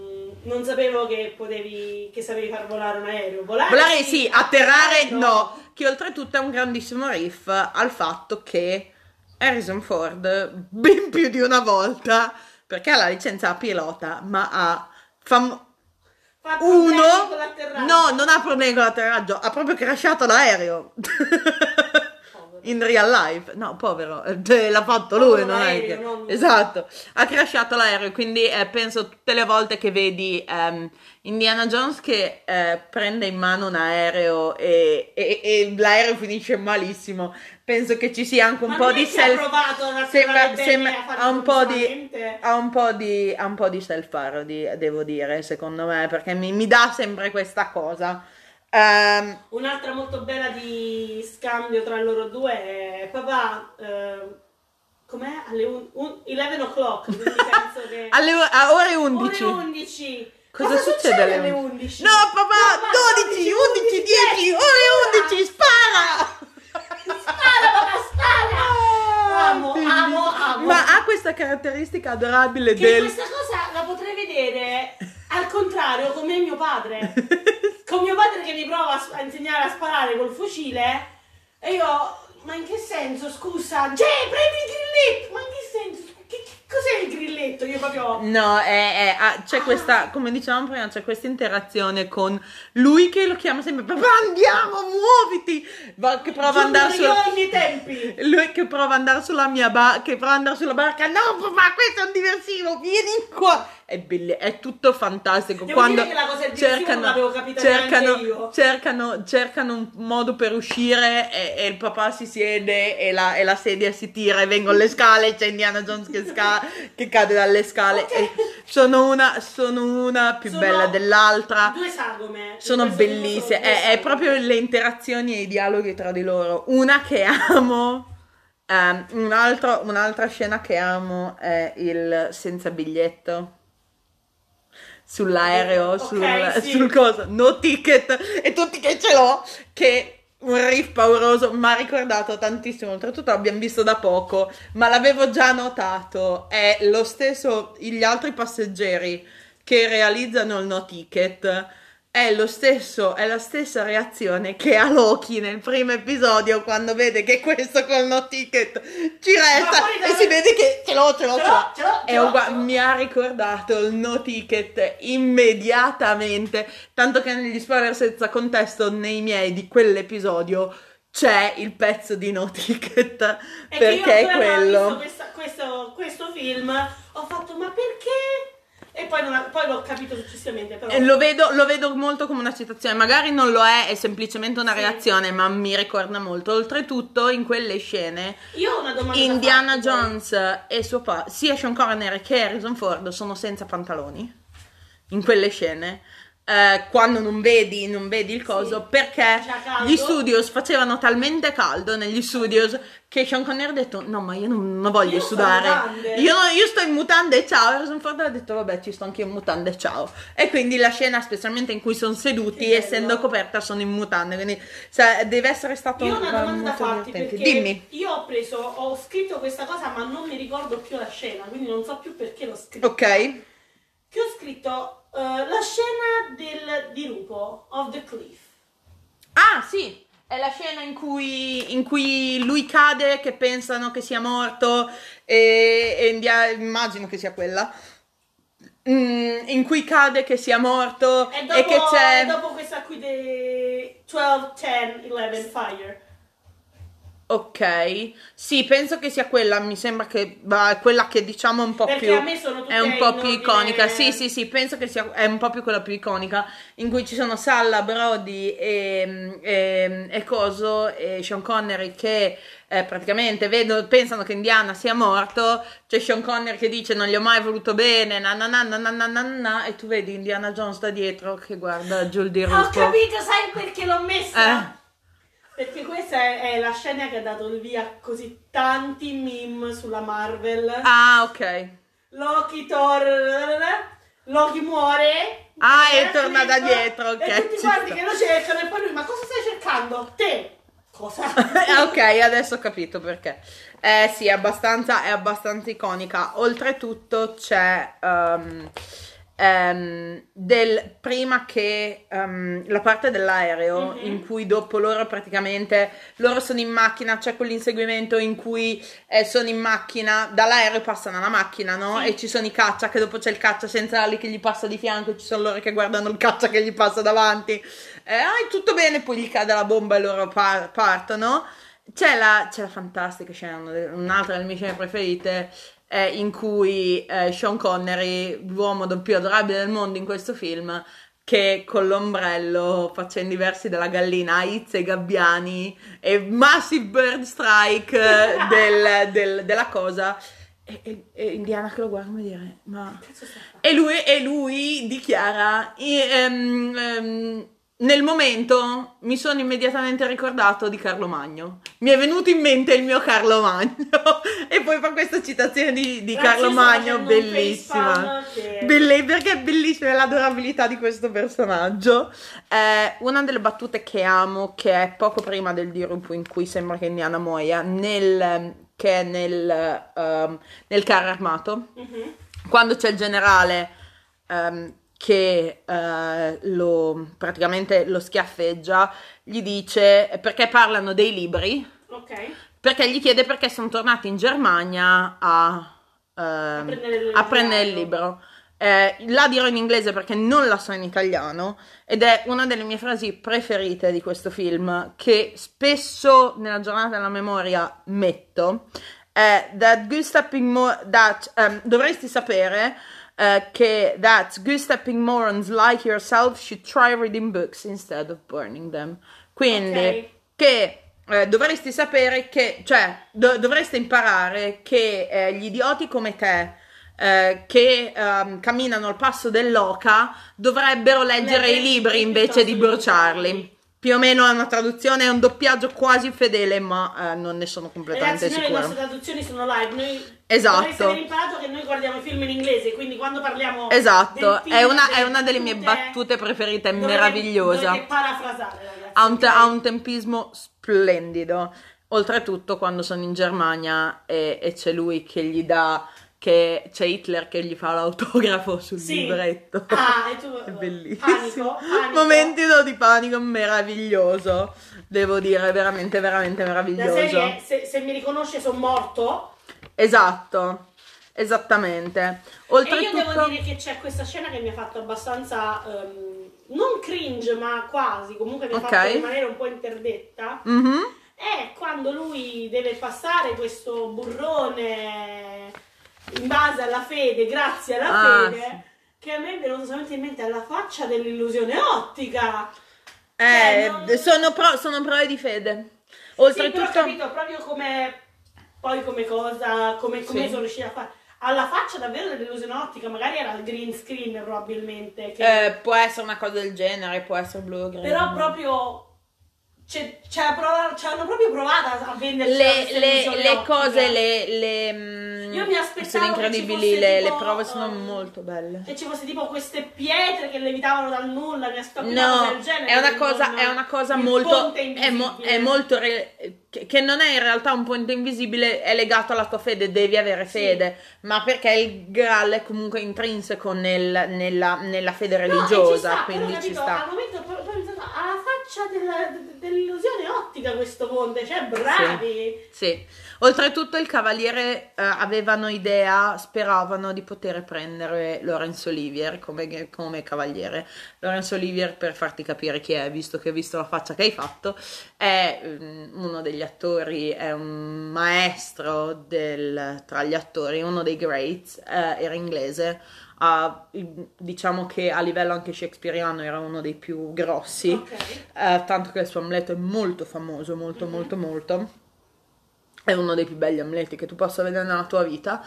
non sapevo che potevi. che sapevi far volare un aereo. Volare, Volare sì, atterrare no. no, che oltretutto è un grandissimo riff al fatto che Harrison Ford ben più di una volta, perché ha la licenza a pilota, ma ha fam- uno, no, non ha problemi con l'atterraggio, ha proprio crashato l'aereo. (laughs) In real life, no, povero, cioè, l'ha fatto lui, Povero non è l'aereo, che... non- Esatto, ha crashato l'aereo, quindi eh, penso tutte le volte che vedi ehm, Indiana Jones che eh, prende in mano un aereo e, e- e l'aereo finisce malissimo, penso che ci sia anche un Ma po' è di self... Sembra, sembra- ha un po' di ha un po' di ha un po' di self parody devo dire secondo me perché mi, mi dà sempre questa cosa Ehm, Un'altra molto bella di scambio tra loro due è papà. ehm, com'è? Alle un, un- 11 o'clock. Quindi (laughs) penso che. alle a ore 11 Ore 11. Cosa, succede alle alle 11? No, papà, 12, 11, 10, ore 11, spara! Spara, papà, spara! Amo, Ah, bellissimo. amo, amo. Ma ha questa caratteristica adorabile Che del... questa cosa la potrei vedere al contrario come mio padre. (laughs) Con mio padre che mi prova a, insegnare a sparare col fucile e io, ma in che senso, scusa? Jay, prendi il grilletto! Ma in che senso? Che, che cos'è il grilletto? Io proprio... No, è- è- ah, c'è questa, come dicevamo prima, c'è questa interazione con lui che lo chiama sempre papà andiamo, muoviti, Va- che prova ad andare Giulio, su... io ai miei tempi. (laughs) Lui che prova ad andare sulla mia barca, che prova ad andare sulla barca, no papà questo è un diversivo, vieni qua. È bellissimo, è tutto fantastico. Devo Quando cercano, io. cercano, cercano un modo per uscire e, e il papà si siede e la, e la sedia si tira e vengono le scale c'è Indiana Jones che, sca- che cade dalle scale. Ok. E sono, una, sono una più Sono bella dell'altra. Due sagome. Sono bellissime, sono è, è proprio le interazioni e i dialoghi tra di loro. Una che amo, ehm, un altro- un'altra scena che amo è il senza biglietto. Sull'aereo, Ok, sul, sì. sul coso, no ticket, e tutti che ce l'ho, che un riff pauroso, mi ha ricordato tantissimo, oltretutto l'abbiamo visto da poco, ma l'avevo già notato, è lo stesso, gli altri passeggeri che realizzano il no ticket, è lo stesso, è la stessa reazione che ha Loki nel primo episodio quando vede che questo col no ticket ci resta e si vede che ce l'ho, ce l'ho, Ce l'ho, ce l'ho, ce l'ho, ce l'ho. mi ha ricordato il no ticket immediatamente, tanto che negli spoiler senza contesto nei miei di quell'episodio c'è il pezzo di no ticket perché io è ho visto quello. questa- questo, questo film, ho fatto ma perché? E poi, non- poi l'ho capito successivamente, però... E Lo vedo, lo vedo molto come una citazione, magari non lo è, è semplicemente una Sì. reazione, ma mi ricorda molto. Oltretutto, in quelle scene, Indiana farti, poi. Jones e suo padre, sia Sean Connery che Harrison Ford, sono senza pantaloni in quelle scene. Eh, quando non vedi, non vedi il coso, Sì. perché gli studios facevano talmente caldo negli studios che Sean Connery ha detto: No, ma io non, non voglio Io sudare. mutande." Io, io sto in mutande e ciao. Harrison Ford ha detto: Vabbè, ci sto anche in mutande e ciao. E quindi la scena, specialmente in cui sono seduti, Che bello. essendo coperta, sono in mutande. Quindi sa- deve essere stato Io ho una domanda da farti divertente. perché Dimmi. io ho preso, ho scritto questa cosa ma non mi ricordo più la scena, quindi non so più perché l'ho scritto. Ok. Che ho scritto eh, la scena del dirupo, of the cliff. Ah, sì. È la scena in cui, in cui lui cade, che pensano che sia morto, e, e India- immagino che sia quella. Mm, in cui cade che sia morto E e, dopo, che c'è. e dopo questa qui di 12, 10, 11 fire. Ok, sì, penso che sia quella, mi sembra che bah, quella che diciamo è un po' Perché più a me sono tutte è un po' più iconica. Sì, sì, sì, penso che sia è un po' più quella più iconica in cui ci sono Salla, Brody e, e, e Coso e Sean Connery che eh, praticamente vedono, pensano che Indiana sia morto, c'è Sean Connery che dice non gli ho mai voluto bene, na na na na na na na, na e tu vedi Indiana Jones da dietro che guarda giù il Rusco. Ho capito, sai perché l'ho messa? Eh. Perché questa è, è la scena che ha dato il via così tanti meme sulla Marvel. Ah, ok. Loki, Thor, Loki muore. Ah, e è torna da scritto, dietro, ok, E tutti sta. che lo cercano e poi lui, ma cosa stai cercando? Te. Cosa? (laughs) Ah, ok, adesso ho capito perché. Eh sì, è abbastanza, è abbastanza iconica. Oltretutto c'è ehm, ehm, del, prima che ehm, la parte dell'aereo Mhm. in cui dopo loro praticamente loro sono in macchina, c'è quell'inseguimento in cui eh, sono in macchina, dall'aereo passano alla macchina, no? Sì. E ci sono i caccia, che dopo c'è il caccia senza ali che gli passa di fianco, e ci sono loro che guardano il caccia che gli passa davanti. Eh, ah, è tutto bene, poi gli cade la bomba e loro par- partono. C'è la, c'è la fantastica scena, un'altra delle mie scene preferite, eh, in cui eh, Sean Connery, l'uomo più adorabile del mondo in questo film, che con l'ombrello facendo i versi della gallina Aiz e Gabbiani e Massive Bird Strike eh, (laughs) del- del- della cosa. E, e- e Indiana che lo guarda come dire, ma... E lui, e lui dichiara: "I- ehm, ehm, Nel momento mi sono immediatamente ricordato di Carlo Magno. Mi è venuto in mente il mio Carlo Magno. (laughs) e poi fa questa citazione di, di Ragazzi, Carlo Magno, bellissima. Belle- perché è bellissima l'adorabilità di questo personaggio. Eh, una delle battute che amo, che è poco prima del dirupo in cui sembra che Indiana muoia, nel, che è nel, ehm, nel carro armato Mhm. quando c'è il generale ehm, che eh, lo, praticamente lo schiaffeggia, gli dice perché parlano dei libri, Ok. perché gli chiede perché sono tornati in Germania a, prendere il a prendere il libro. Eh, la dirò in inglese perché non la so in italiano ed è una delle mie frasi preferite di questo film che spesso nella giornata della memoria metto è that Gustav Mo- that ehm, dovresti sapere eh, che that Gustav morons like yourself should try reading books instead of burning them quindi Ok. che eh, dovresti sapere che, cioè, do- dovreste imparare che eh, gli idioti come te, eh, che ehm, camminano al passo dell'oca, dovrebbero leggere i Leggere libri invece di bruciarli. Più o meno è una traduzione, è un doppiaggio quasi fedele, ma eh, non ne sono completamente Ragazzi, noi le sicura. nostre traduzioni sono live. Noi Esatto. dovreste aver imparato che noi guardiamo i film in inglese, quindi quando parliamo Esatto, film, è una, delle è una delle mie battute preferite, è dovrete- meravigliosa. Dovete parafrasare, ragazzi. ha un, te- ha un tempismo splendido. Oltretutto, quando sono in Germania e, e c'è lui che gli dà, che c'è Hitler che gli fa l'autografo sul Sì. libretto. Ah, e tu... (laughs) È bellissimo. Panico, panico. Momenti di panico meraviglioso. Devo dire, veramente, veramente La meraviglioso. serie, se, se mi riconosce, sono morto. Esatto, esattamente. E io Oltretutto, devo dire che c'è questa scena che mi ha fatto abbastanza... ehm, non cringe, ma quasi. Comunque mi ha Ok. fatto rimanere un po' interdetta. Mhm. è quando lui deve passare questo burrone in base alla fede, grazie alla Ah, fede, che a me è venuto solamente in mente alla faccia dell'illusione ottica. Eh, Cioè, non- sono, pro- sono prove di fede. Sì, però ho Oltretutto, capito proprio come poi come cosa, come, come Sì. sono riuscita a fare. Alla faccia davvero dell'illusione ottica, magari era il green screen probabilmente, che- eh, può essere una cosa del genere, può essere blu green. però proprio ci hanno proprio provato a venderci le, le- le cose, le, le, mm, Io mi aspettavo sono che ci incredibili, le, tipo, le prove sono um, molto belle. E ci fosse tipo queste pietre che levitavano dal nulla, mi aspettavo No, del genere. è una che cosa, non- è una cosa molto, ponte è, mo- invisibile. è molto, re- che, che non è in realtà un ponte invisibile, è legato alla tua fede, devi avere Sì. fede, ma perché il Graal è comunque intrinseco nel- nella, nella fede No, ci religiosa, sta, quindi però, ci capito, sta. Al momento ho pensato alla faccia della- de- dell'illusione ottica questo ponte, cioè bravi. Sì. Oltretutto il cavaliere eh, avevano idea, speravano di poter prendere Lorenzo Olivier come, come cavaliere. Lorenzo Olivier, per farti capire chi è, visto che hai visto la faccia che hai fatto, è mm, uno degli attori, è un maestro del- tra gli attori, uno dei greats, eh, era inglese. ha- diciamo che a livello anche shakespeariano era uno dei più grossi. Ok. Eh, tanto che il suo Amleto è molto famoso, molto, molto, molto. È uno dei più belli Amleti che tu possa vedere nella tua vita,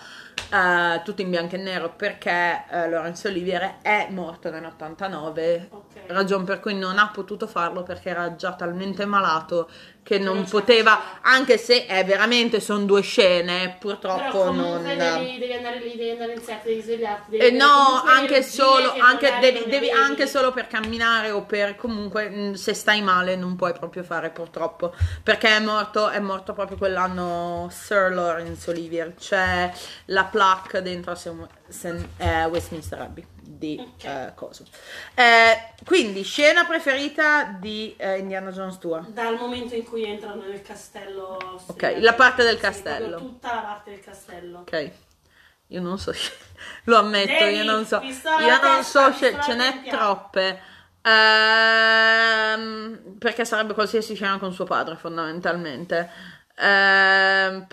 eh, tutto in bianco e nero perché eh, Lorenzo Olivier è morto nell'89, Ok. ragione per cui non ha potuto farlo perché era già talmente malato che non, non poteva, anche se è veramente, sono due scene, purtroppo non... devi, devi andare lì, devi andare in set, devi svegliarti. Devi Eh, no, anche solo, che anche, devi, devi anche solo per camminare o per comunque mh, se stai male non puoi proprio fare purtroppo. Perché è morto, è morto proprio quell'anno Sir Lawrence Olivier. C'è la plaque dentro a St- St- eh, Westminster Abbey di Ok. eh, coso Eh, quindi scena preferita di eh, Indiana Jones tua Dal momento in cui entrano nel castello. Ok, la parte del Sì, castello. tutta la parte del castello. ok io non so, (laughs) lo ammetto, Devi, io non so, io alla non testa, so, ce, ce n'è troppe. Ehm, perché sarebbe qualsiasi scena con suo padre, fondamentalmente. Ehm,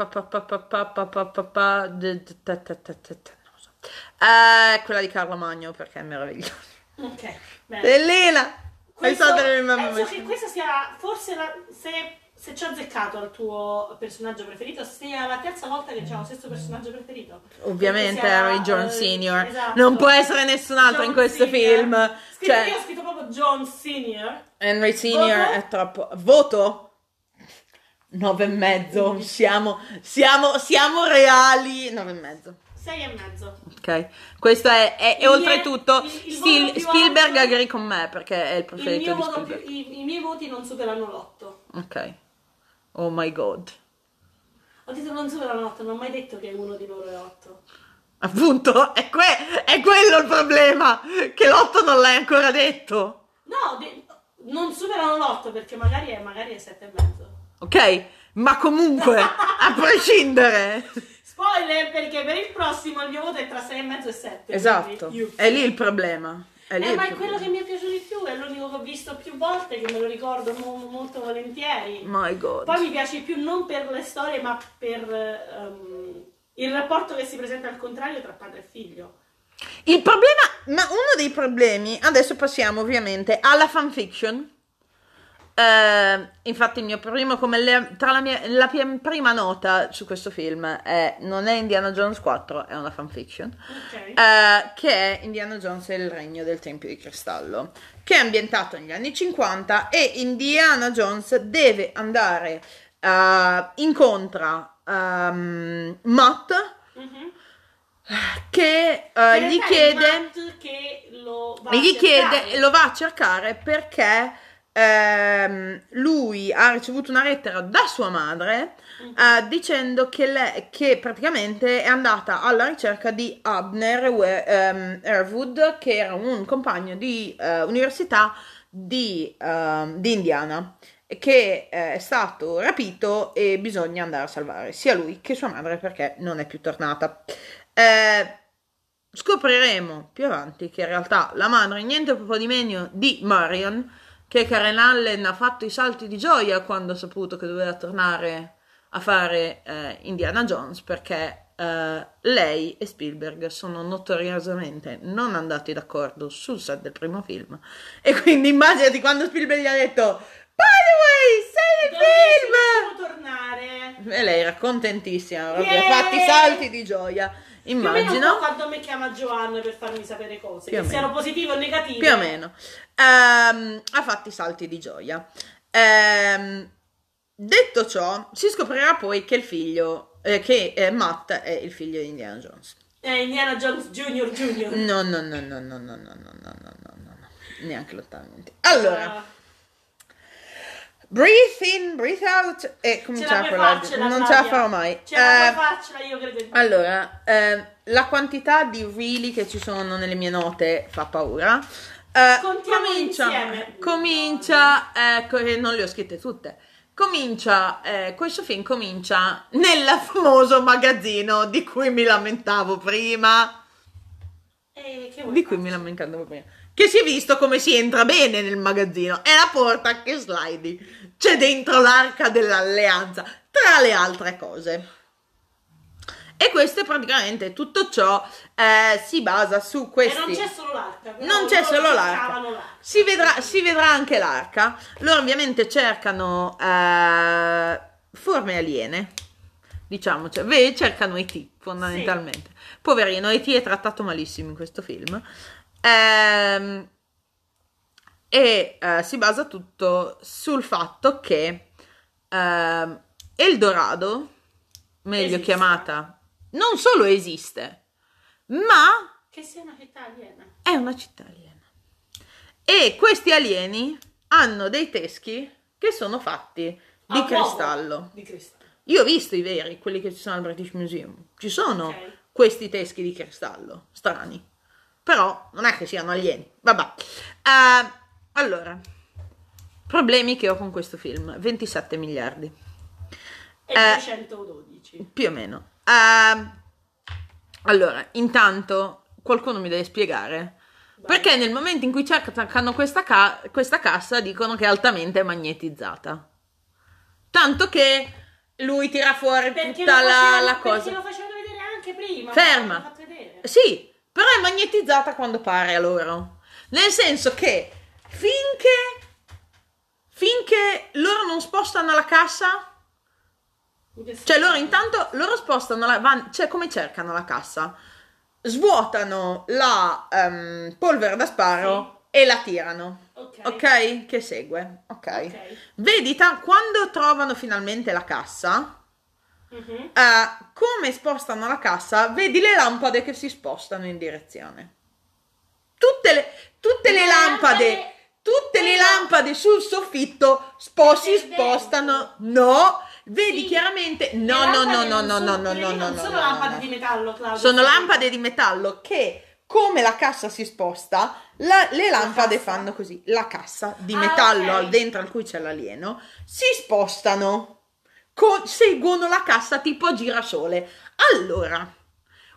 eh, quella di Carlo Magno perché è meravigliosa. Ok. Bellina. Questo, penso che questa sia forse la, se, se ci ho azzeccato al tuo personaggio preferito, sia la terza volta che c'è lo stesso personaggio preferito. Ovviamente era eh, il John Senior. Esatto. Non può essere nessun altro John in questo Senior. film. Scritto, cioè, io ho scritto proprio John Senior. Henry Senior Voto? è troppo. Voto? Nove e mezzo. Siamo, siamo, siamo reali. Nove e mezzo. Sei e mezzo. Ok. Questo è, è- e Il oltretutto il- il Stil- Spielberg alto- agree con me perché è il Il preferito mio di voto più- Spielberg. i, I miei voti non superano l'otto. Ok. Oh my god. Ho detto non superano l'otto, non ho mai detto che uno di loro è otto. Appunto, è, que- è quello il problema. Che l'otto non l'hai ancora detto. No, de- non superano l'otto perché magari è, magari è sette e mezzo. Ok? Ma comunque, a prescindere. Spoiler perché per il prossimo il mio voto è tra 6 e mezzo e 7. Esatto. È lì il problema. È lì Eh, il ma è problema. quello che mi è piaciuto di più, è l'unico che ho visto più volte, che me lo ricordo mo- molto volentieri. My god. Poi mi piace più non per le storie, ma per ehm, il rapporto che si presenta al contrario tra padre e figlio. Il problema, ma uno dei problemi, adesso passiamo ovviamente alla fanfiction. Eh, infatti il mio primo, come le- tra la mia, la mia prima nota su questo film è, non è Indiana Jones 4, è una fanfiction, Ok. eh, che è Indiana Jones e il regno del Tempio di Cristallo, che è ambientato negli anni 50 e Indiana Jones deve andare, eh, incontra ehm, Matt Mhm. che In gli chiede che lo va gli chiede, lo va a cercare perché ehm, lui ha ricevuto una lettera da sua madre eh, dicendo che, lei, che praticamente è andata alla ricerca di Abner ehm, Erwood, che era un compagno di eh, università di, ehm, di Indiana che eh, è stato rapito e bisogna andare a salvare sia lui che sua madre perché non è più tornata. Eh, scopriremo più avanti che in realtà la madre niente proprio di meno di Marion, che Karen Allen ha fatto i salti di gioia quando ha saputo che doveva tornare a fare eh, Indiana Jones perché eh, lei e Spielberg sono notoriosamente non andati d'accordo sul set del primo film e quindi immaginati quando Spielberg gli ha detto By the way, sei nel film! Tornare. E lei era contentissima, proprio, ha fatti i salti di gioia. Immagino. quando mi chiama Giovanna per farmi sapere cose, Più che siano positive o negative. Più o meno. Ehm, ha fatti i salti di gioia. Ehm, detto ciò, si scoprirà poi che il figlio, eh, che eh, Matt è il figlio di Indiana Jones. Eh, Indiana Jones Junior Junior. No, no, no, no, no, no, no, no, no, no, no, no, neanche lontanamente. Allora, Ah, breathe in, breathe out e la a parlare. Non ce la farò mai. Ce la Eh, farcela, io credo. Allora, ehm, la quantità di really che ci sono nelle mie note fa paura. Eh, comincia, insieme. comincia, ecco, che non le ho scritte tutte. Comincia, eh, questo film comincia nel famoso magazzino di cui mi lamentavo prima. Eh, Di cui mi lamentavo prima. Che si è visto come si entra bene nel magazzino. È la porta che slidi. C'è dentro l'arca dell'alleanza, tra le altre cose. E questo è praticamente tutto ciò eh, si basa su E questi. non c'è solo l'arca. Non c'è solo cercavano l'arca. Si vedrà, si vedrà anche l'arca. Loro ovviamente cercano eh, forme aliene. Diciamo, cioè, beh, cercano E.T. fondamentalmente. Poverino, E.T. è trattato malissimo in questo film. Ehm, e eh, si basa tutto sul fatto che ehm, Eldorado, meglio Esiste. chiamata, non solo esiste, ma Che sia una città aliena. è una città aliena. E questi alieni hanno dei teschi che sono fatti di A uovo. cristallo. Di cristallo. Io ho visto i veri, quelli che ci sono al British Museum. Ci sono Ok. questi teschi di cristallo, strani. Però non è che siano alieni. Vabbè. Eh, allora, problemi che ho con questo film. 27 miliardi. E Eh. 312. Più o meno. Ehm, allora, intanto qualcuno mi deve spiegare perché nel momento in cui cercano questa, ca- questa cassa dicono che è altamente magnetizzata. Tanto che lui tira fuori Perché tutta la, facevano- la Perché cosa. lo facevano vedere anche prima. Ferma. Sì, però è magnetizzata quando pare a loro. Nel senso che finché, finché loro non spostano la cassa, Cioè loro intanto loro spostano la van- cioè come cercano la cassa? Svuotano la ehm, polvere da sparo e la tirano. Ok. Ok? Che segue. Ok. Ok. Vedi ta- quando trovano finalmente la cassa, Mhm. eh, come spostano la cassa, vedi le lampade che si spostano in direzione. Tutte le, tutte le Le lampade, lampade- tutte le lampade sul soffitto spo- si spostano. No, vedi Sì. chiaramente. No, no, no, no, no, no, no, no, no, sono no, lampade no. di metallo, Claudio. Sono lampade di metallo che, come la cassa si sposta, la- le lampade cassa? fanno così. La cassa di Ah, metallo ok. al dentro al cui c'è l'alieno si spostano. Co- seguono la cassa tipo a girasole. Allora,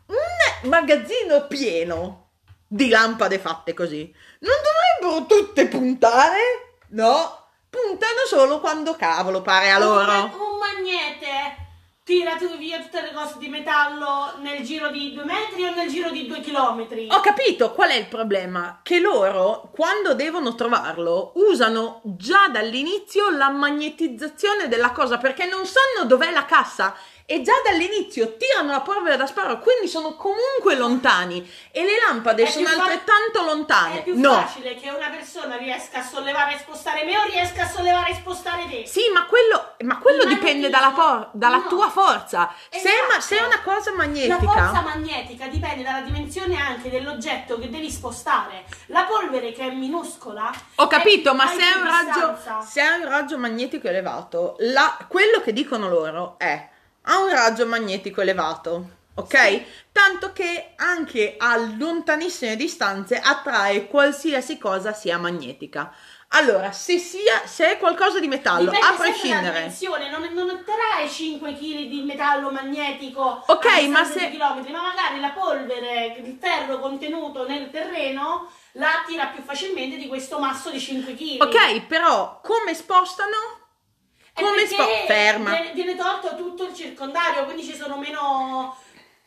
un magazzino pieno di lampade fatte così non dovrebbero tutte puntare? No, puntano solo quando cavolo pare a Un loro. ma- Un magnete tira tu via tutte le cose di metallo nel giro di due metri o nel giro di due chilometri? Ho capito qual è il problema? Che loro, quando devono trovarlo, usano già dall'inizio la magnetizzazione della cosa perché non sanno dov'è la cassa e già dall'inizio tirano la polvere da sparo, quindi sono comunque lontani e le lampade È sono più fa- altrettanto lontane. È più no. facile che una persona riesca a sollevare e spostare me o riesca a sollevare e spostare te. Sì, ma quello, ma quello dipende dalla, por- dalla no. tua forza. Se è, ma- Esatto. se è una cosa La magnetica... forza magnetica dipende dalla dimensione anche dell'oggetto che devi spostare. La polvere che è minuscola. Ho capito, ma se è, un raggio, se è un raggio magnetico elevato, la- quello che dicono loro è ha un raggio magnetico elevato, ok? Tanto che anche a lontanissime distanze attrae qualsiasi cosa sia magnetica. Allora, se, sia, se è qualcosa di metallo, Dipende a prescindere. dimensione, non, non otterrai 5 kg di metallo magnetico Ok, a ma se- chilometri, ma magari la polvere, il ferro contenuto nel terreno la attira più facilmente di questo masso di 5 kg. Ok, però come spostano? Come spo- ferma. Viene, tolto tutto il circondario, quindi ci sono meno.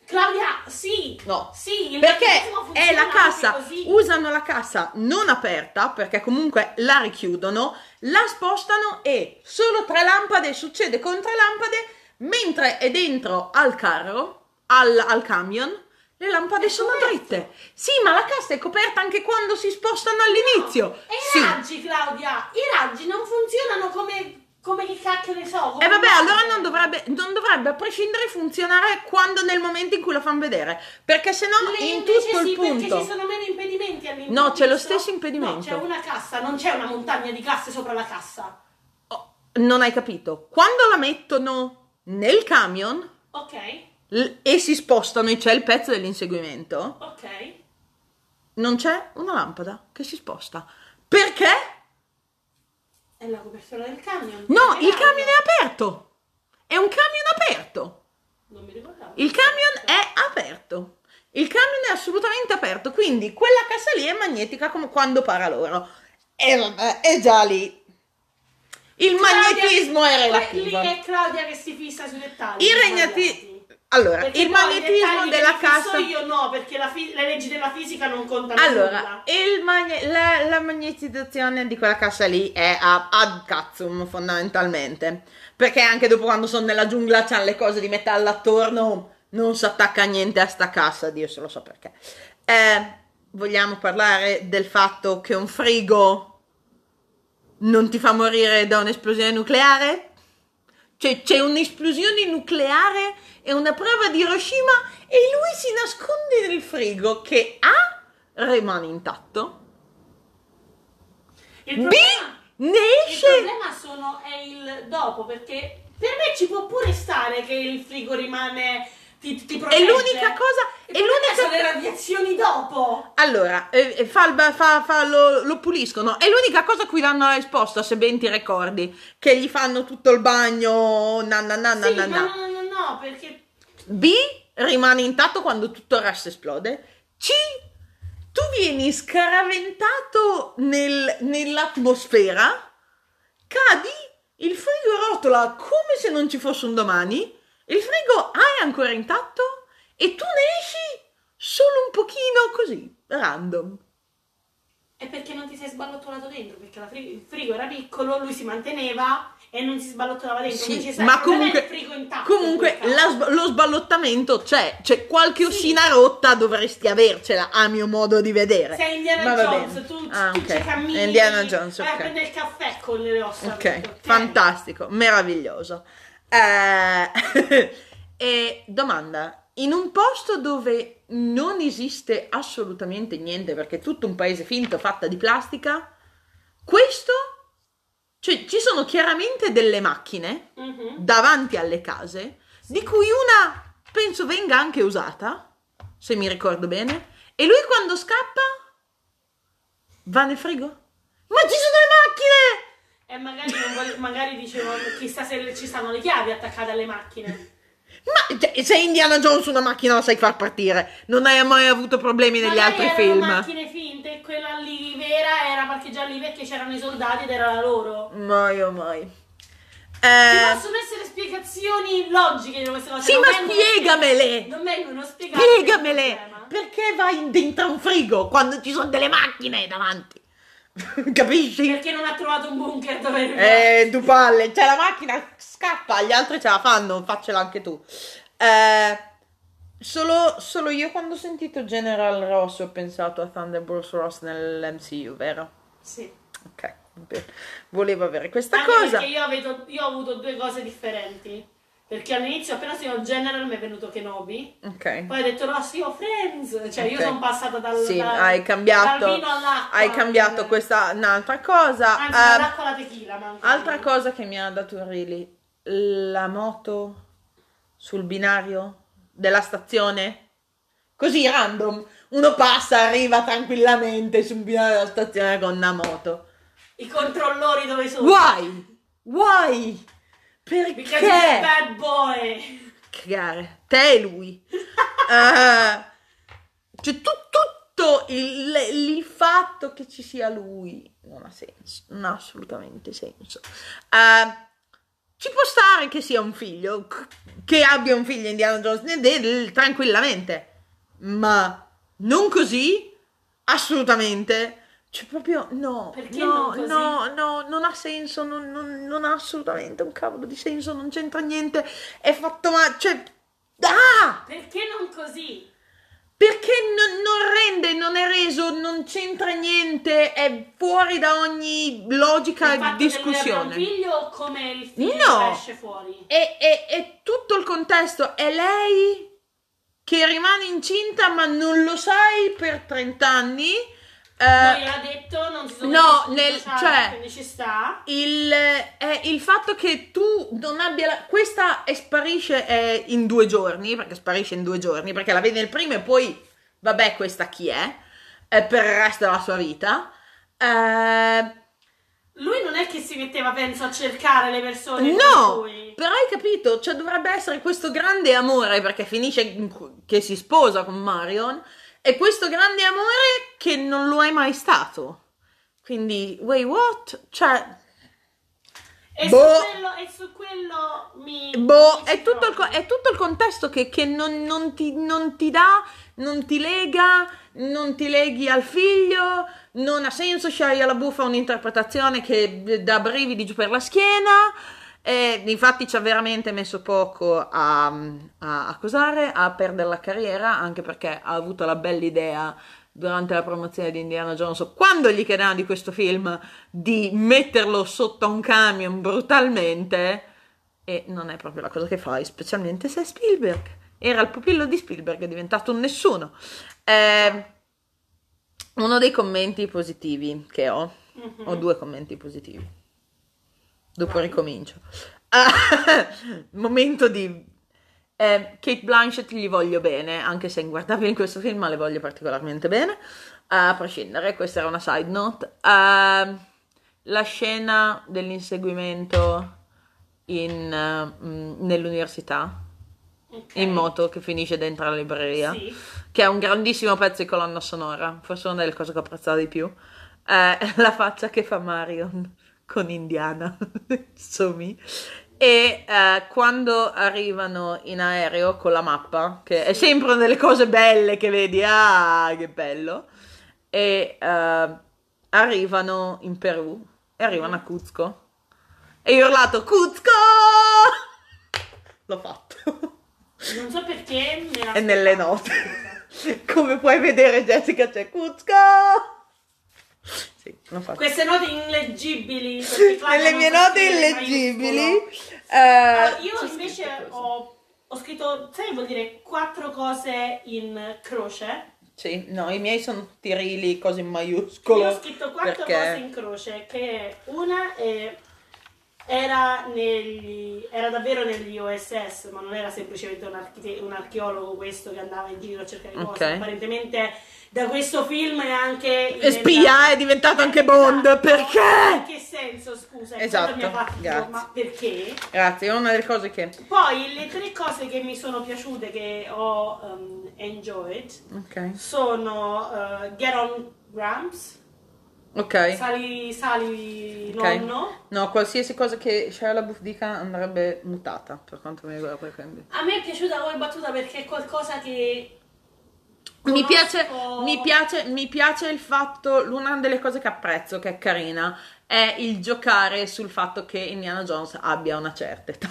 Claudia, sì. No. Sì, Perché è la cassa, usano la cassa non aperta perché comunque la richiudono, la spostano e solo tre lampade succede con tre lampade, mentre è dentro al carro, al, al camion, le lampade È sono coperto. dritte. Sì, ma la cassa è coperta anche quando si spostano all'inizio. E i sì. raggi, Claudia, i raggi non funzionano come. Come che cacchio ne so. E vabbè, allora non dovrebbe, non dovrebbe a prescindere funzionare quando nel momento in cui lo fanno vedere. Perché se no, in tutto sì, il perché punto. ci sono meno impedimenti all'interno. No, c'è lo stesso impedimento. No, c'è una cassa, non c'è una montagna di casse sopra la cassa. Oh, non hai capito. Quando la mettono nel camion Ok, l- e si spostano e c'è il pezzo dell'inseguimento, ok. non c'è una lampada che si sposta. Perché? È la copertura del camion. No, il camion è aperto. È un camion aperto. Non mi ricordavo. Il camion è aperto. Il camion è assolutamente aperto, quindi quella cassa lì è magnetica come quando para loro. E vabbè, è già lì. Il Claudia- magnetismo è relativo. Lì è Claudia che si fissa sui dettagli. Il regnati- Allora, Perché il magnetismo della cassa. io no, perché la fi- le leggi della fisica non contano Allora, magne- la, la magnetizzazione di quella cassa lì è a, ad cazzum fondamentalmente. Perché anche dopo quando sono nella giungla c'hanno le cose di metallo attorno, non si attacca niente a sta cassa, Dio se lo so perché. Eh, vogliamo parlare del fatto che un frigo non ti fa morire da un'esplosione nucleare? Cioè c'è un'esplosione nucleare e una prova di Hiroshima e lui si nasconde nel frigo che A rimane intatto, Il B problema, ne il esce problema sono, è il dopo, perché per me ci può pure stare che il frigo rimane. Ti, ti è protegge. l'unica cosa Il è problema sono l'unica le radiazioni dopo. allora eh, eh, fa il fa- fa- lo, lo puliscono è l'unica cosa a cui danno la risposta se ben ti ricordi che gli fanno tutto il bagno na na na no, perché B rimane intatto quando tutto il resto esplode. C tu vieni scaraventato nel- nell'atmosfera, cadi, il frigo rotola come se non ci fosse un domani, il frigo è ancora intatto e tu ne esci solo un pochino così, random. è perché non ti sei sballottolato dentro, perché fri- il frigo era piccolo, lui si manteneva e non si sballottolava dentro. Sì, ma comunque, il frigo intatto. comunque la lo sballottamento c'è, c'è qualche Sì. ossina rotta dovresti avercela a mio modo di vedere. Sei Indiana Ma Jones, tu, Ah, tu ok. ci cammini, Indiana Jones, vai a ok. prendere il caffè con le ossa. Ok, fantastico, meraviglioso. Eh, (laughs) e domanda, in un posto dove non esiste assolutamente niente perché è tutto un paese finto fatta di plastica, questo, cioè ci sono chiaramente delle macchine Mhm. davanti alle case, di cui una penso venga anche usata, se mi ricordo bene, e lui quando scappa va nel frigo? Ma ci sono le macchine! E magari, non voglio- magari dicevo, chissà se ci stanno le chiavi attaccate alle macchine. Ma cioè, se Indiana Jones una macchina la sai far partire, non hai mai avuto problemi negli Magari altri erano film. macchine finte e quella lì vera era parcheggiata lì perché c'erano i soldati ed era la loro. Mai o mai. Ci Eh, possono essere spiegazioni logiche di queste cose. sì, non ma vengono spiegamele! Non vengono spiegate. Spiegamele! Perché vai dentro un frigo quando ci sono delle macchine davanti? (laughs) Capisci? Perché non ha trovato un bunker dove Eh, tu palle, c'è la macchina, scappa, gli altri ce la fanno, faccela anche tu. Eh, solo, solo io quando ho sentito General Ross ho pensato a Thunderbolts Ross nell'MCU, vero? Sì. Ok, volevo avere questa Anche cosa. perché io, avevo- io ho avuto due cose differenti. Perché all'inizio, appena sono General, mi è venuto Kenobi. Ok. Poi ho detto Rossi, io Friends. Cioè, io Ok. sono passata dal, Sì, dal- hai cambiato, dal vino all'acqua. hai cambiato Eh, questa un'altra cosa. Anzi, Eh, dall'acqua alla tequila. manco. altra cosa che mi ha dato Really, la moto sul binario della stazione. Così random, uno passa, arriva tranquillamente sul binario della stazione con una moto. I controllori dove sono? Why? Why? Because he's Perché? bad boy. Cagare. Te e lui. (laughs) Eh, cioè, tu- tutto il, il fatto che ci sia lui non ha senso, non ha assolutamente senso. Eh, ci può stare che sia un figlio, che abbia un figlio Indiana Jones, tranquillamente, ma non così, assolutamente. Cioè, proprio no, Perché no, non no, no, non ha senso, non, non- non ha assolutamente un cavolo di senso, non c'entra niente, è fatto ma, cioè, ah! Perché non così? Perché non, non rende, non è reso, non c'entra niente, è fuori da ogni Il logica discussione. un figlio o come il figlio No. esce fuori? E, e- e tutto il contesto è lei che rimane incinta ma non lo sai per 30 anni. Eh, Poi ha detto non si sono no, nel- baciare, cioè- quindi ci sta. il, è il fatto che tu non abbia la- questa sparisce eh, in due giorni perché sparisce in due giorni perché la vede il primo e poi vabbè questa chi è? Eh, per il resto della sua vita. Eh, Lui non è che si metteva, penso, a cercare le persone no però hai capito cioè dovrebbe essere questo grande amore perché finisce in- che si sposa con Marion e questo grande amore che non lo è mai stato. Quindi wait what? Cioè E, Boh. su quello, e su quello mi... Boh, mi è tutto, il, è tutto il contesto che, che non, non ti, non ti dà, non ti lega, non ti leghi al figlio, non ha senso, Shia la buffa un'interpretazione che dà brividi giù per la schiena, e infatti ci ha veramente messo poco a, a, a cosare, a perdere la carriera, anche perché ha avuto la bella idea durante la promozione di Indiana Jones, o quando gli chiedevano di questo film, di metterlo sotto un camion brutalmente, e non è proprio la cosa che fai, specialmente se è Spielberg. Era il pupillo di Spielberg, è diventato un nessuno. Eh, uno dei commenti positivi che ho, Mhm. ho due commenti positivi. Dopo ricomincio. Ah, (laughs) momento di... eh, Kate Blanchett gli voglio bene, anche se è inguardabile in questo film, ma le voglio particolarmente bene. A prescindere, questa era una side note. Ah, la scena dell'inseguimento in, mm, nell'università Ok. in moto che finisce dentro la libreria Sì. che è un grandissimo pezzo di colonna sonora, forse una delle cose che ho apprezzato di più, è (laughs) la faccia che fa Marion con Indiana, (laughs) Sumi. E eh, quando arrivano in aereo con la mappa, che è sempre una delle cose belle che vedi, ah, che bello, e eh, arrivano in Perù e arrivano a Cuzco. E io ho urlato, Cuzco! (laughs) L'ho fatto. Non so perché me E nelle note. (laughs) Come puoi vedere, Jessica, c'è Cuzco. Sì. Queste note illeggibili. Nelle non mie note illeggibili. maiuscolo. eh, Allora, io c'è invece ho, ho scritto, sai, vuol dire quattro cose in croce. Sì, no, i miei sono tutti rili, cose in maiuscolo. Io ho scritto quattro perché- cose in croce, che una è- era, negli, era davvero negli OSS, ma non era semplicemente un, archite- un archeologo questo che andava in giro a cercare Ok. cose. Apparentemente da questo film è anche... E spia, è diventato anche Bond, Esatto. perché? In che senso, scusa? Esatto, fatto ma perché? Grazie, è una delle cose che... Poi le tre cose che mi sono piaciute, che ho um, enjoyed, Ok. sono uh, Get on Gramps, Ok. Sali, sali Ok. nonno. No, qualsiasi cosa che Shia LaBeouf dica andrebbe mutata, per quanto mi riguarda. quindi. A me è piaciuta come battuta perché è qualcosa che... Mi piace, mi, piace, mi piace il fatto, una delle cose che apprezzo, che è carina, è il giocare sul fatto che Indiana Jones abbia una certa età.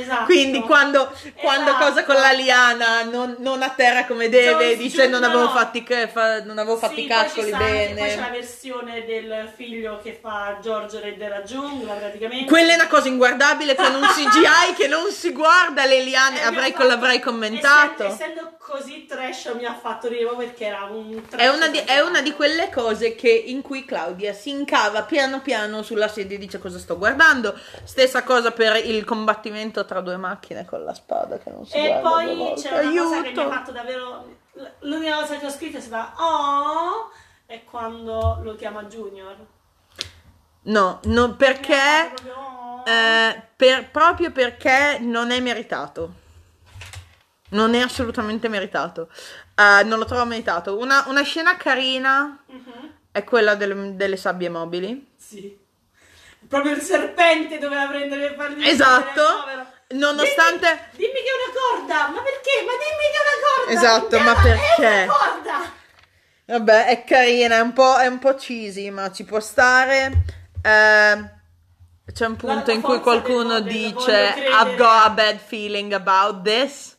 Esatto. Quindi quando, quando Esatto. cosa con la liana non, non atterra come deve, Jones dice non avevo no. fatti, fa- non avevo fatti Sì, calcoli sta anche- bene. Poi c'è la versione del figlio che fa Giorgio Re della giungla, praticamente. Quella è una cosa inguardabile con un CGI che non si guarda le liane, (laughs) avrei, fatto- l'avrei commentato. Essendo, essendo così trash mi ha fatto ridere perché era un trash È una, di, è una di quelle cose che, in cui Claudia si incava piano piano sulla sedia e dice cosa sto guardando. Stessa cosa per il combattimento tra due macchine con la spada che non si E guarda due poi c'è una cosa che mi ha Aiuto! fatto davvero. L'unica cosa che ho scritto è stata Oh! è quando lo chiama Junior. No, no, perché... Proprio- eh, per- proprio perché non è meritato. Non è assolutamente meritato. Eh, non lo trovo meritato. Una, una scena carina Mhm. è quella delle, delle sabbie mobili. Sì. Proprio il serpente doveva prendere per fargli Esatto. Nonostante... Dimmi, dimmi che è una corda, ma perché? Ma dimmi che è una corda! Esatto, ma perché? È una corda! Vabbè, è carina, è un po', è un po' cheesy, ma ci può stare. Eh, c'è un punto in cui qualcuno del dice. I've got a bad feeling about this.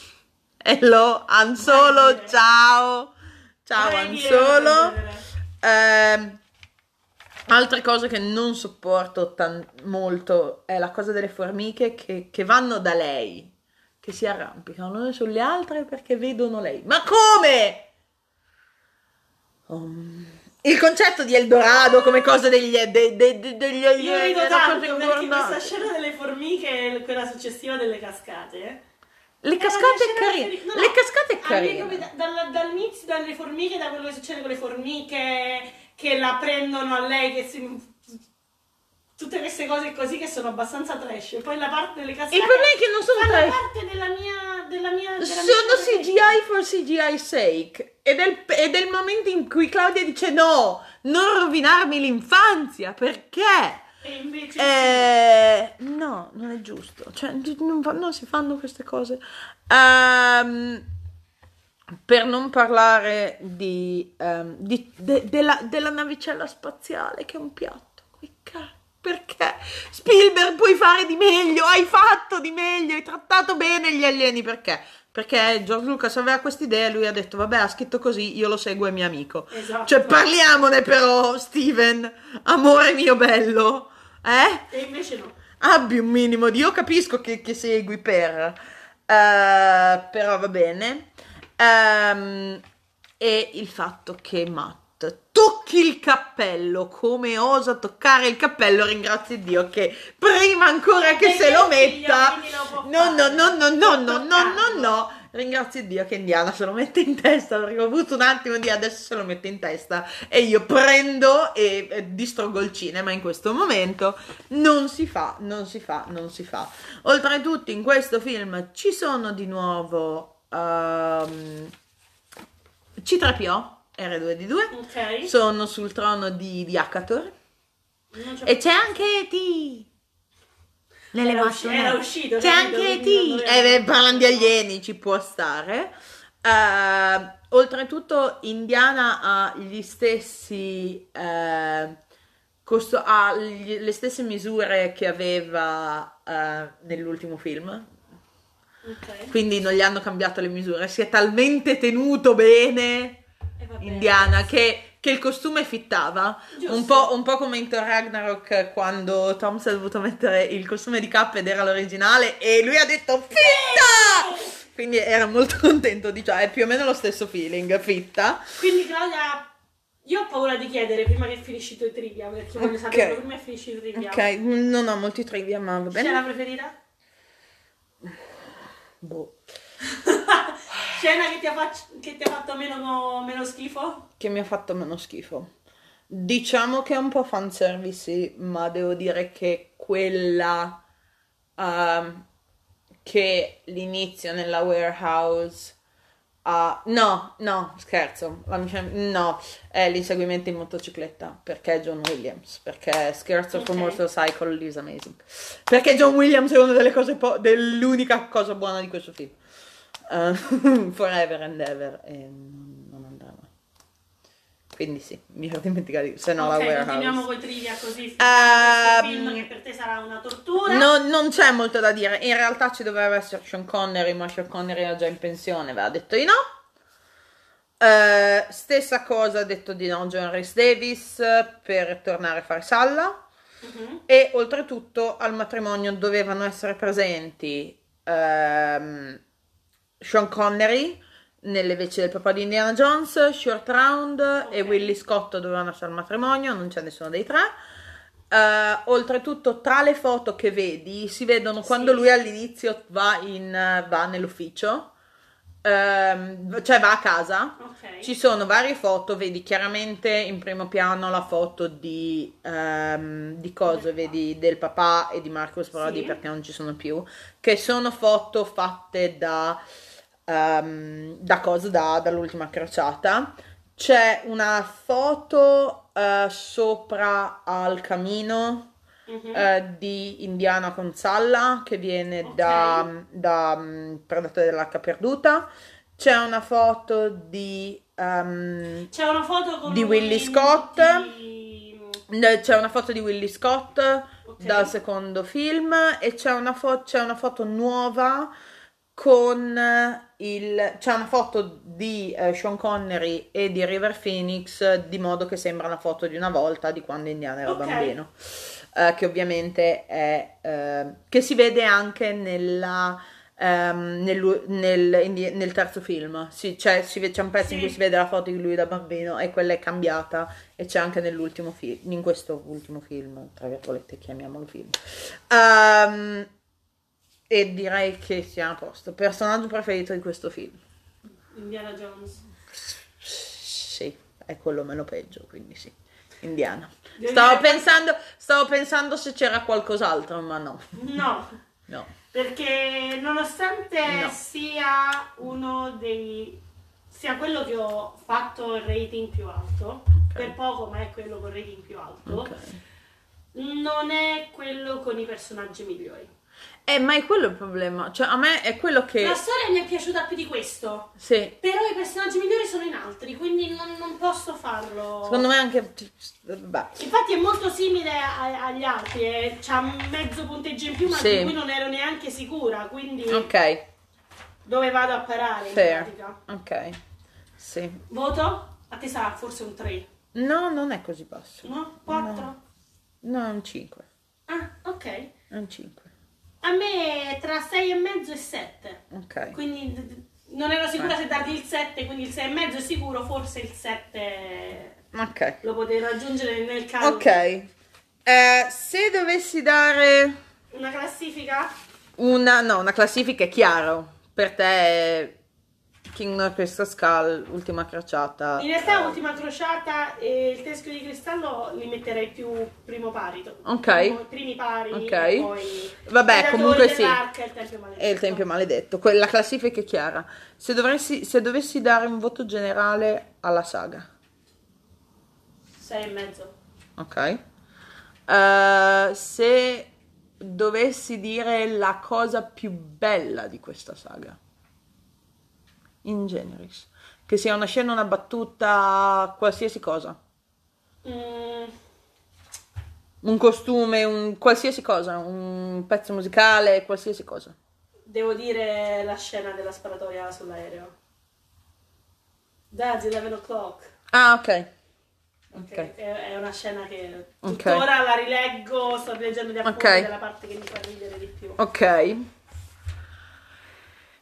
(laughs) Hello, Solo, Vorrei dire. ciao. Ciao Vorrei Han dire Solo. una cosa del Ehm, altre cose che non sopporto tan- molto è la cosa delle formiche che, che vanno da lei, che si arrampicano sulle altre perché vedono lei. Ma come? Um, il concetto di Eldorado come cosa degli de- de- de- degli Io rido tanto perché questa scena delle formiche e quella successiva delle cascate. Le cascate è carine. no, no, Le cascate è carine. dall'inizio, dalle formiche, da quello che succede con le formiche che la prendono a lei, che si... Tutte queste cose così che sono abbastanza trash. E poi la parte delle cascate... Il problema è che non sono trash. parte della mia... Della mia della mia Sono scena CGI for CGI sake. Ed è, il, ed è il momento in cui Claudia dice no, non rovinarmi l'infanzia, perché? E invece... Eh, no, non è giusto. Cioè, non, non si fanno queste cose. Ehm, per non parlare di, ehm, di- de- della, della navicella spaziale, che è un piatto. Cazzo? Perché? Spielberg puoi fare di meglio, hai fatto di meglio, hai trattato bene gli alieni, perché? Perché George Lucas aveva quest'idea e lui ha detto, vabbè, ha scritto così, io lo seguo, è mio amico. Esatto. Cioè, parliamone però, Steven, amore mio bello, eh? E invece no. Abbi un minimo di... Io capisco che, che segui per... eh, però va bene. Ehm, e il fatto che Matt tocchi il cappello come osa toccare il cappello ringrazio Dio che prima ancora che se lo metta no no no no no no no no ringrazio Dio che Indiana se lo mette in testa perché ho avuto un attimo di adesso se lo mette in testa e io prendo e eh, distruggo il cinema in questo momento. Non si fa non si fa non si fa. Oltretutto in questo film ci sono di nuovo ehm, C3PO R2D2 Ok. sono sul trono di, di c'ho- e c'è anche E.T. Nelle Era usci- era uscito, C'è anche doveva- Eh, beh, parlando di alieni, ci può stare. Eh, oltretutto, Indiana ha gli stessi. eh, costo- ha gli- le stesse misure che aveva eh, nell'ultimo film. Quindi non gli hanno cambiato le misure. Si è talmente tenuto bene. E vabbè. Indiana che, che il costume fittava un po', un po' come in Thor Ragnarok quando Tom si è dovuto mettere il costume di Cap ed era l'originale e lui ha detto fitta quindi era molto (laughs) contento di ciò è più o meno lo stesso feeling fitta Quindi Claudia, io ho paura di chiedere prima che finisci i tuoi trivia, perché voglio sapere come finisci i trivia. ok non ho molti trivia ma va bene preferita? Boh. (laughs) Scena che ti ha, fac- che ti ha fatto meno, meno schifo? che mi ha fatto meno schifo diciamo che è un po' fanservice sì, ma devo dire che quella ehm, che l'inizio nella warehouse ha no, no, scherzo, la mia- no, è l'inseguimento in motocicletta perché John Williams, perché Scherzo for Ok. Motorcycle is amazing. Perché John Williams è una delle cose po- dell'unica cosa buona di questo film. Eh, (laughs) forever and ever e non, andava. Quindi sì, mi ero dimenticato di se no la ok, warehouse. continuiamo con i trivia così. Questo film che per te sarà una tortura. No, non c'è molto da dire. In realtà ci doveva essere Sean Connery, ma Sean Connery era già in pensione, aveva detto di no. Eh, stessa cosa ha detto di no John Rhys Davis per tornare a fare Salla. Mhm. E oltretutto al matrimonio dovevano essere presenti ehm, Sean Connery nelle veci del papà di Indiana Jones, Short Round e Ok. Willy Scott dovevano essere al matrimonio, non c'è nessuno dei tre. Eh, oltretutto, tra le foto che vedi, si vedono quando Sì. lui all'inizio va, in, va nell'ufficio. ehm, cioè va a casa, Ok. ci sono varie foto, vedi chiaramente in primo piano la foto di, ehm, di cose, vedi del papà e di Marcos Brody Sì. perché non ci sono più, che sono foto fatte da, ehm, da cosa, da- dall'ultima crociata. C'è una foto eh, sopra al camino Mhm. eh, di Indiana con Salla che viene Ok. da, da mm, Predatore dell'Arca Perduta. C'è una foto di ehm, C'è una foto Di Willy Scott. eh, c'è una foto di Willy Scott Ok. dal secondo film e c'è una, fo- c'è una foto nuova con il c'è una foto di eh, Sean Connery e di River Phoenix di modo che sembra una foto di una volta di quando Indiana era Ok. bambino eh, che ovviamente è eh, che si vede anche nella ehm, nel, nel- in- nel terzo film Sì, c'è, si vede- c'è un pezzo in Sì. cui si vede la foto di lui da bambino e quella è cambiata e c'è anche nell'ultimo film in questo ultimo film tra virgolette chiamiamolo film Ehm, e direi che sia a posto personaggio preferito di questo film Indiana Jones. sì è quello meno peggio quindi sì Indiana stavo pensando stavo pensando se c'era qualcos'altro ma no No, no perché nonostante No. sia uno dei sia quello che ho fatto il rating più alto, per poco ma è quello con il rating più alto, Ok. non è quello con i personaggi migliori. Eh, ma è quello il problema. Cioè, a me è quello che. La storia mi è piaciuta più di questo, Sì. però i personaggi migliori sono in altri, quindi non, non posso farlo. Secondo me anche. Vabbè. Infatti è molto simile a- agli altri, eh, c'ha mezzo punteggio in più, ma Sì. di cui non ero neanche sicura, quindi Ok. dove vado a parare in Fair. pratica? Ok. Sì. Voto? A te sarà forse un 3, No, non è così basso. no? 4? No, è un 5. Ah, ok. Un 5. A me tra 6 e mezzo e 7, Ok. quindi non ero sicura se dargli il 7, quindi il 6 e mezzo è sicuro, forse il 7 Ok. lo potrei raggiungere nel caso. Ok. Eh, se dovessi dare Una classifica? una. No, una classifica è chiaro. Per te Kingdom Crystal Skull, ultima crociata. In realtà Ultima Crociata e il Teschio di Cristallo li metterei più primo pari. Ok. Primi pari Ok. e poi Vabbè, comunque sì. e il Tempio Maledetto. E il Tempio Maledetto. La classifica è chiara. Se, dovresti- se dovessi dare un voto generale alla saga, 6 e mezzo. ok? Eh, se dovessi dire la cosa più bella di questa saga, in generis, che sia una scena, una battuta, qualsiasi cosa, Mm, un costume, un qualsiasi cosa, un pezzo musicale, qualsiasi cosa. devo dire la scena della sparatoria sull'aereo. That's 11 o'clock. Ah, ok. Ok, Ok. È, una scena che tuttora la rileggo, sto leggendo di appunti Ok. della parte che mi fa ridere di più. Ok.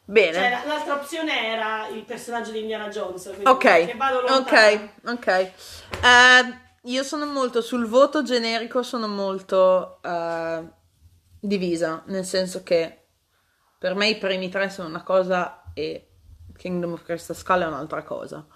Bene. Cioè, la- l'altra opzione era il personaggio di Indiana Jones. Ok, che vado lontano. ok, ok. Eh, io sono molto sul voto generico, sono molto eh, divisa, nel senso che per me i primi tre sono una cosa e Kingdom of Crystal Skull è un'altra cosa.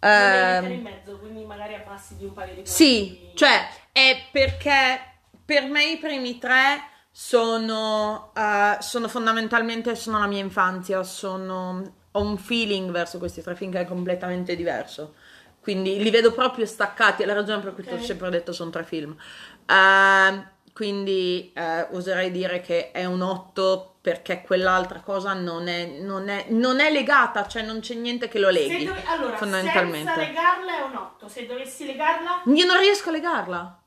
Mettere in mezzo, quindi magari abbassi di un paio di sì, cioè è perché per me i primi tre sono, eh, sono fondamentalmente sono la mia infanzia, sono, ho un feeling verso questi tre film che è completamente diverso. Quindi li vedo proprio staccati, è la ragione per cui ti ho sempre detto sono tre film. Eh, quindi eh, oserei dire che è un 8 perché quell'altra cosa non è, non è- non è legata, cioè non c'è niente che lo Se leghi. dove- allora, fondamentalmente. senza legarla è un 8. Se dovessi legarla, Io non riesco a legarla.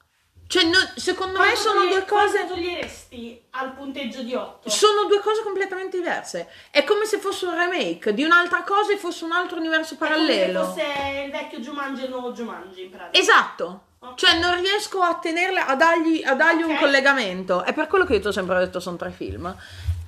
Cioè, no- secondo me quanto sono toglie- due cose. toglieresti al punteggio di 8? Sono due cose completamente diverse. È come se fosse un remake di un'altra cosa e fosse un altro universo parallelo. Come se fosse il vecchio Jumanji e il nuovo Jumanji, in pratica. Esatto. Ok. Cioè, non riesco a tenerle, a dargli, a dargli un Ok. collegamento. È per quello che io ti ho sempre detto sono tre film.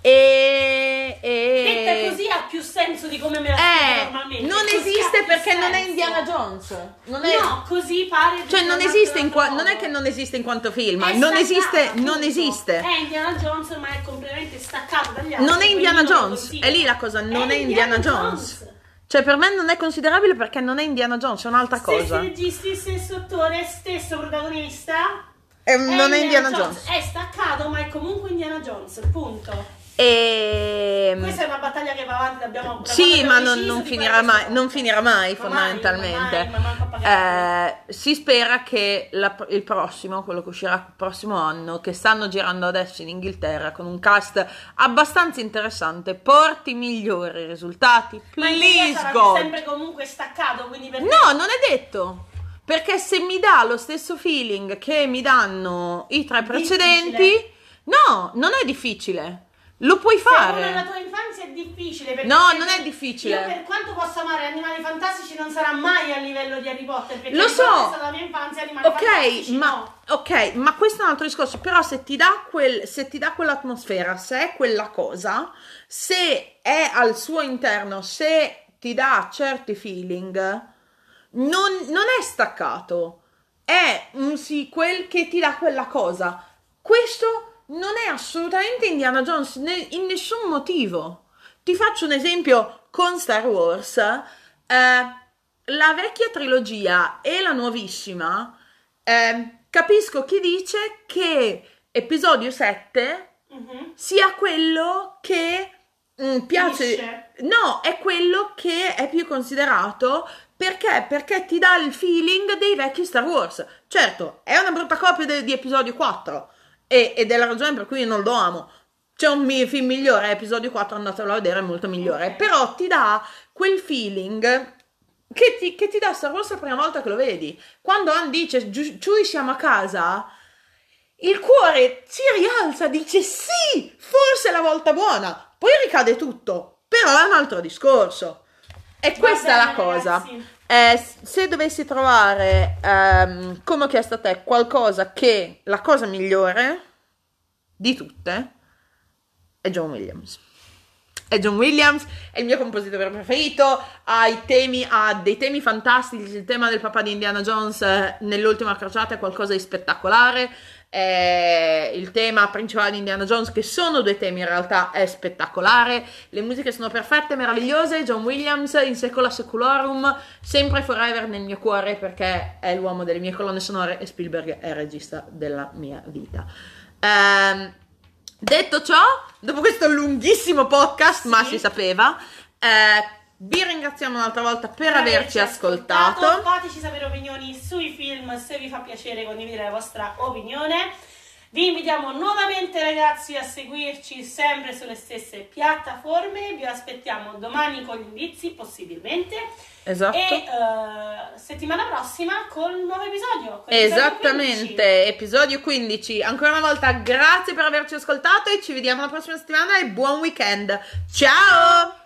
E. e... Detta così ha più senso di come me la Eh, normalmente. non Così esiste perché non è. Indiana Jones. Non è... No, così pare. Cioè, non esiste in qua- non è che non esiste in quanto film, È non esiste, appunto. non esiste. È Indiana Jones, ma è completamente staccato dagli altri. Non è Indiana Jones, è lì la cosa, non è, Indiana, Jones. Jones. Cioè, per me non è considerabile perché non è Indiana Jones, è un'altra Stessi cosa. registi, stesso attore, stesso protagonista. Eh, non è Indiana Jones. È staccato, ma è comunque Indiana Jones. Punto. E... Questa è una battaglia che va avanti. Ehm. Sì, ma abbiamo non, non finirà mai, non finirà mai Ma fondamentalmente. ma mai, ma. Eh, si spera che la- il prossimo, quello che uscirà il prossimo anno, che stanno girando adesso in Inghilterra con un cast abbastanza interessante, porti migliori risultati. Ma Please sarà God. sempre comunque staccato, quindi per No, non è detto. Perché se mi dà lo stesso feeling che mi danno i tre precedenti, Difficile. no, non è difficile. Lo puoi Se fare. nella tua infanzia è difficile perché No, non è difficile. Io per quanto posso amare animali fantastici non sarà mai a livello di Harry Potter perché Lo Harry so. Potter è stata la mia infanzia animali Ok, fantastici ma, no. ok, ma questo è un altro discorso. Però se ti dà, quel, se ti dà quell'atmosfera, se è quella cosa, se è al suo interno, se ti dà certi feeling, non, non è staccato. È un sequel che ti dà quella cosa. Questo non è assolutamente Indiana Jones ne- in nessun motivo. Ti faccio un esempio con Star Wars. Eh, la vecchia trilogia e la nuovissima, eh, capisco chi dice che episodio 7 Mhm. sia quello che mm, piace. Finisce. No, è quello che è più considerato perché? Perché ti dà il feeling dei vecchi Star Wars. Certo, è una brutta copia de- di episodio 4 e- ed è la ragione per cui io non lo amo. C'è un film migliore, episodio 4, andatelo a vedere, è molto migliore. Però ti dà quel feeling che ti, che ti dà Star Wars la prima volta che lo vedi. Quando Han dice "Giu- Chewie siamo a casa, il cuore si rialza, dice sì, forse è la volta buona. Poi ricade tutto, però è un altro discorso. E questa è la bene, cosa. ragazzi. Eh, se dovessi trovare, ehm, come ho chiesto a te, qualcosa che la cosa migliore di tutte è John Williams. È John Williams, è il mio compositore preferito, ha, temi, ha dei temi fantastici, il tema del papà di Indiana Jones eh, nell'ultima crociata è qualcosa di spettacolare, eh, il tema principale di Indiana Jones, che sono due temi in realtà, è spettacolare, le musiche sono perfette, meravigliose, John Williams in secola seculorum, sempre forever nel mio cuore perché è l'uomo delle mie colonne sonore e Spielberg è il regista della mia vita. Ehm, detto ciò, dopo questo lunghissimo podcast, ma Sì. si sapeva, eh, vi ringraziamo un'altra volta per averci ascoltato. Fateci sapere opinioni sui film se vi fa piacere condividere la vostra opinione. Vi invitiamo nuovamente ragazzi a seguirci sempre sulle stesse piattaforme. Vi aspettiamo domani con gli indizi, possibilmente. Esatto. E eh, settimana prossima con un nuovo episodio. con l'episodio 15. Esattamente, episodio 15. Ancora una volta grazie per averci ascoltato e ci vediamo la prossima settimana e buon weekend. Ciao!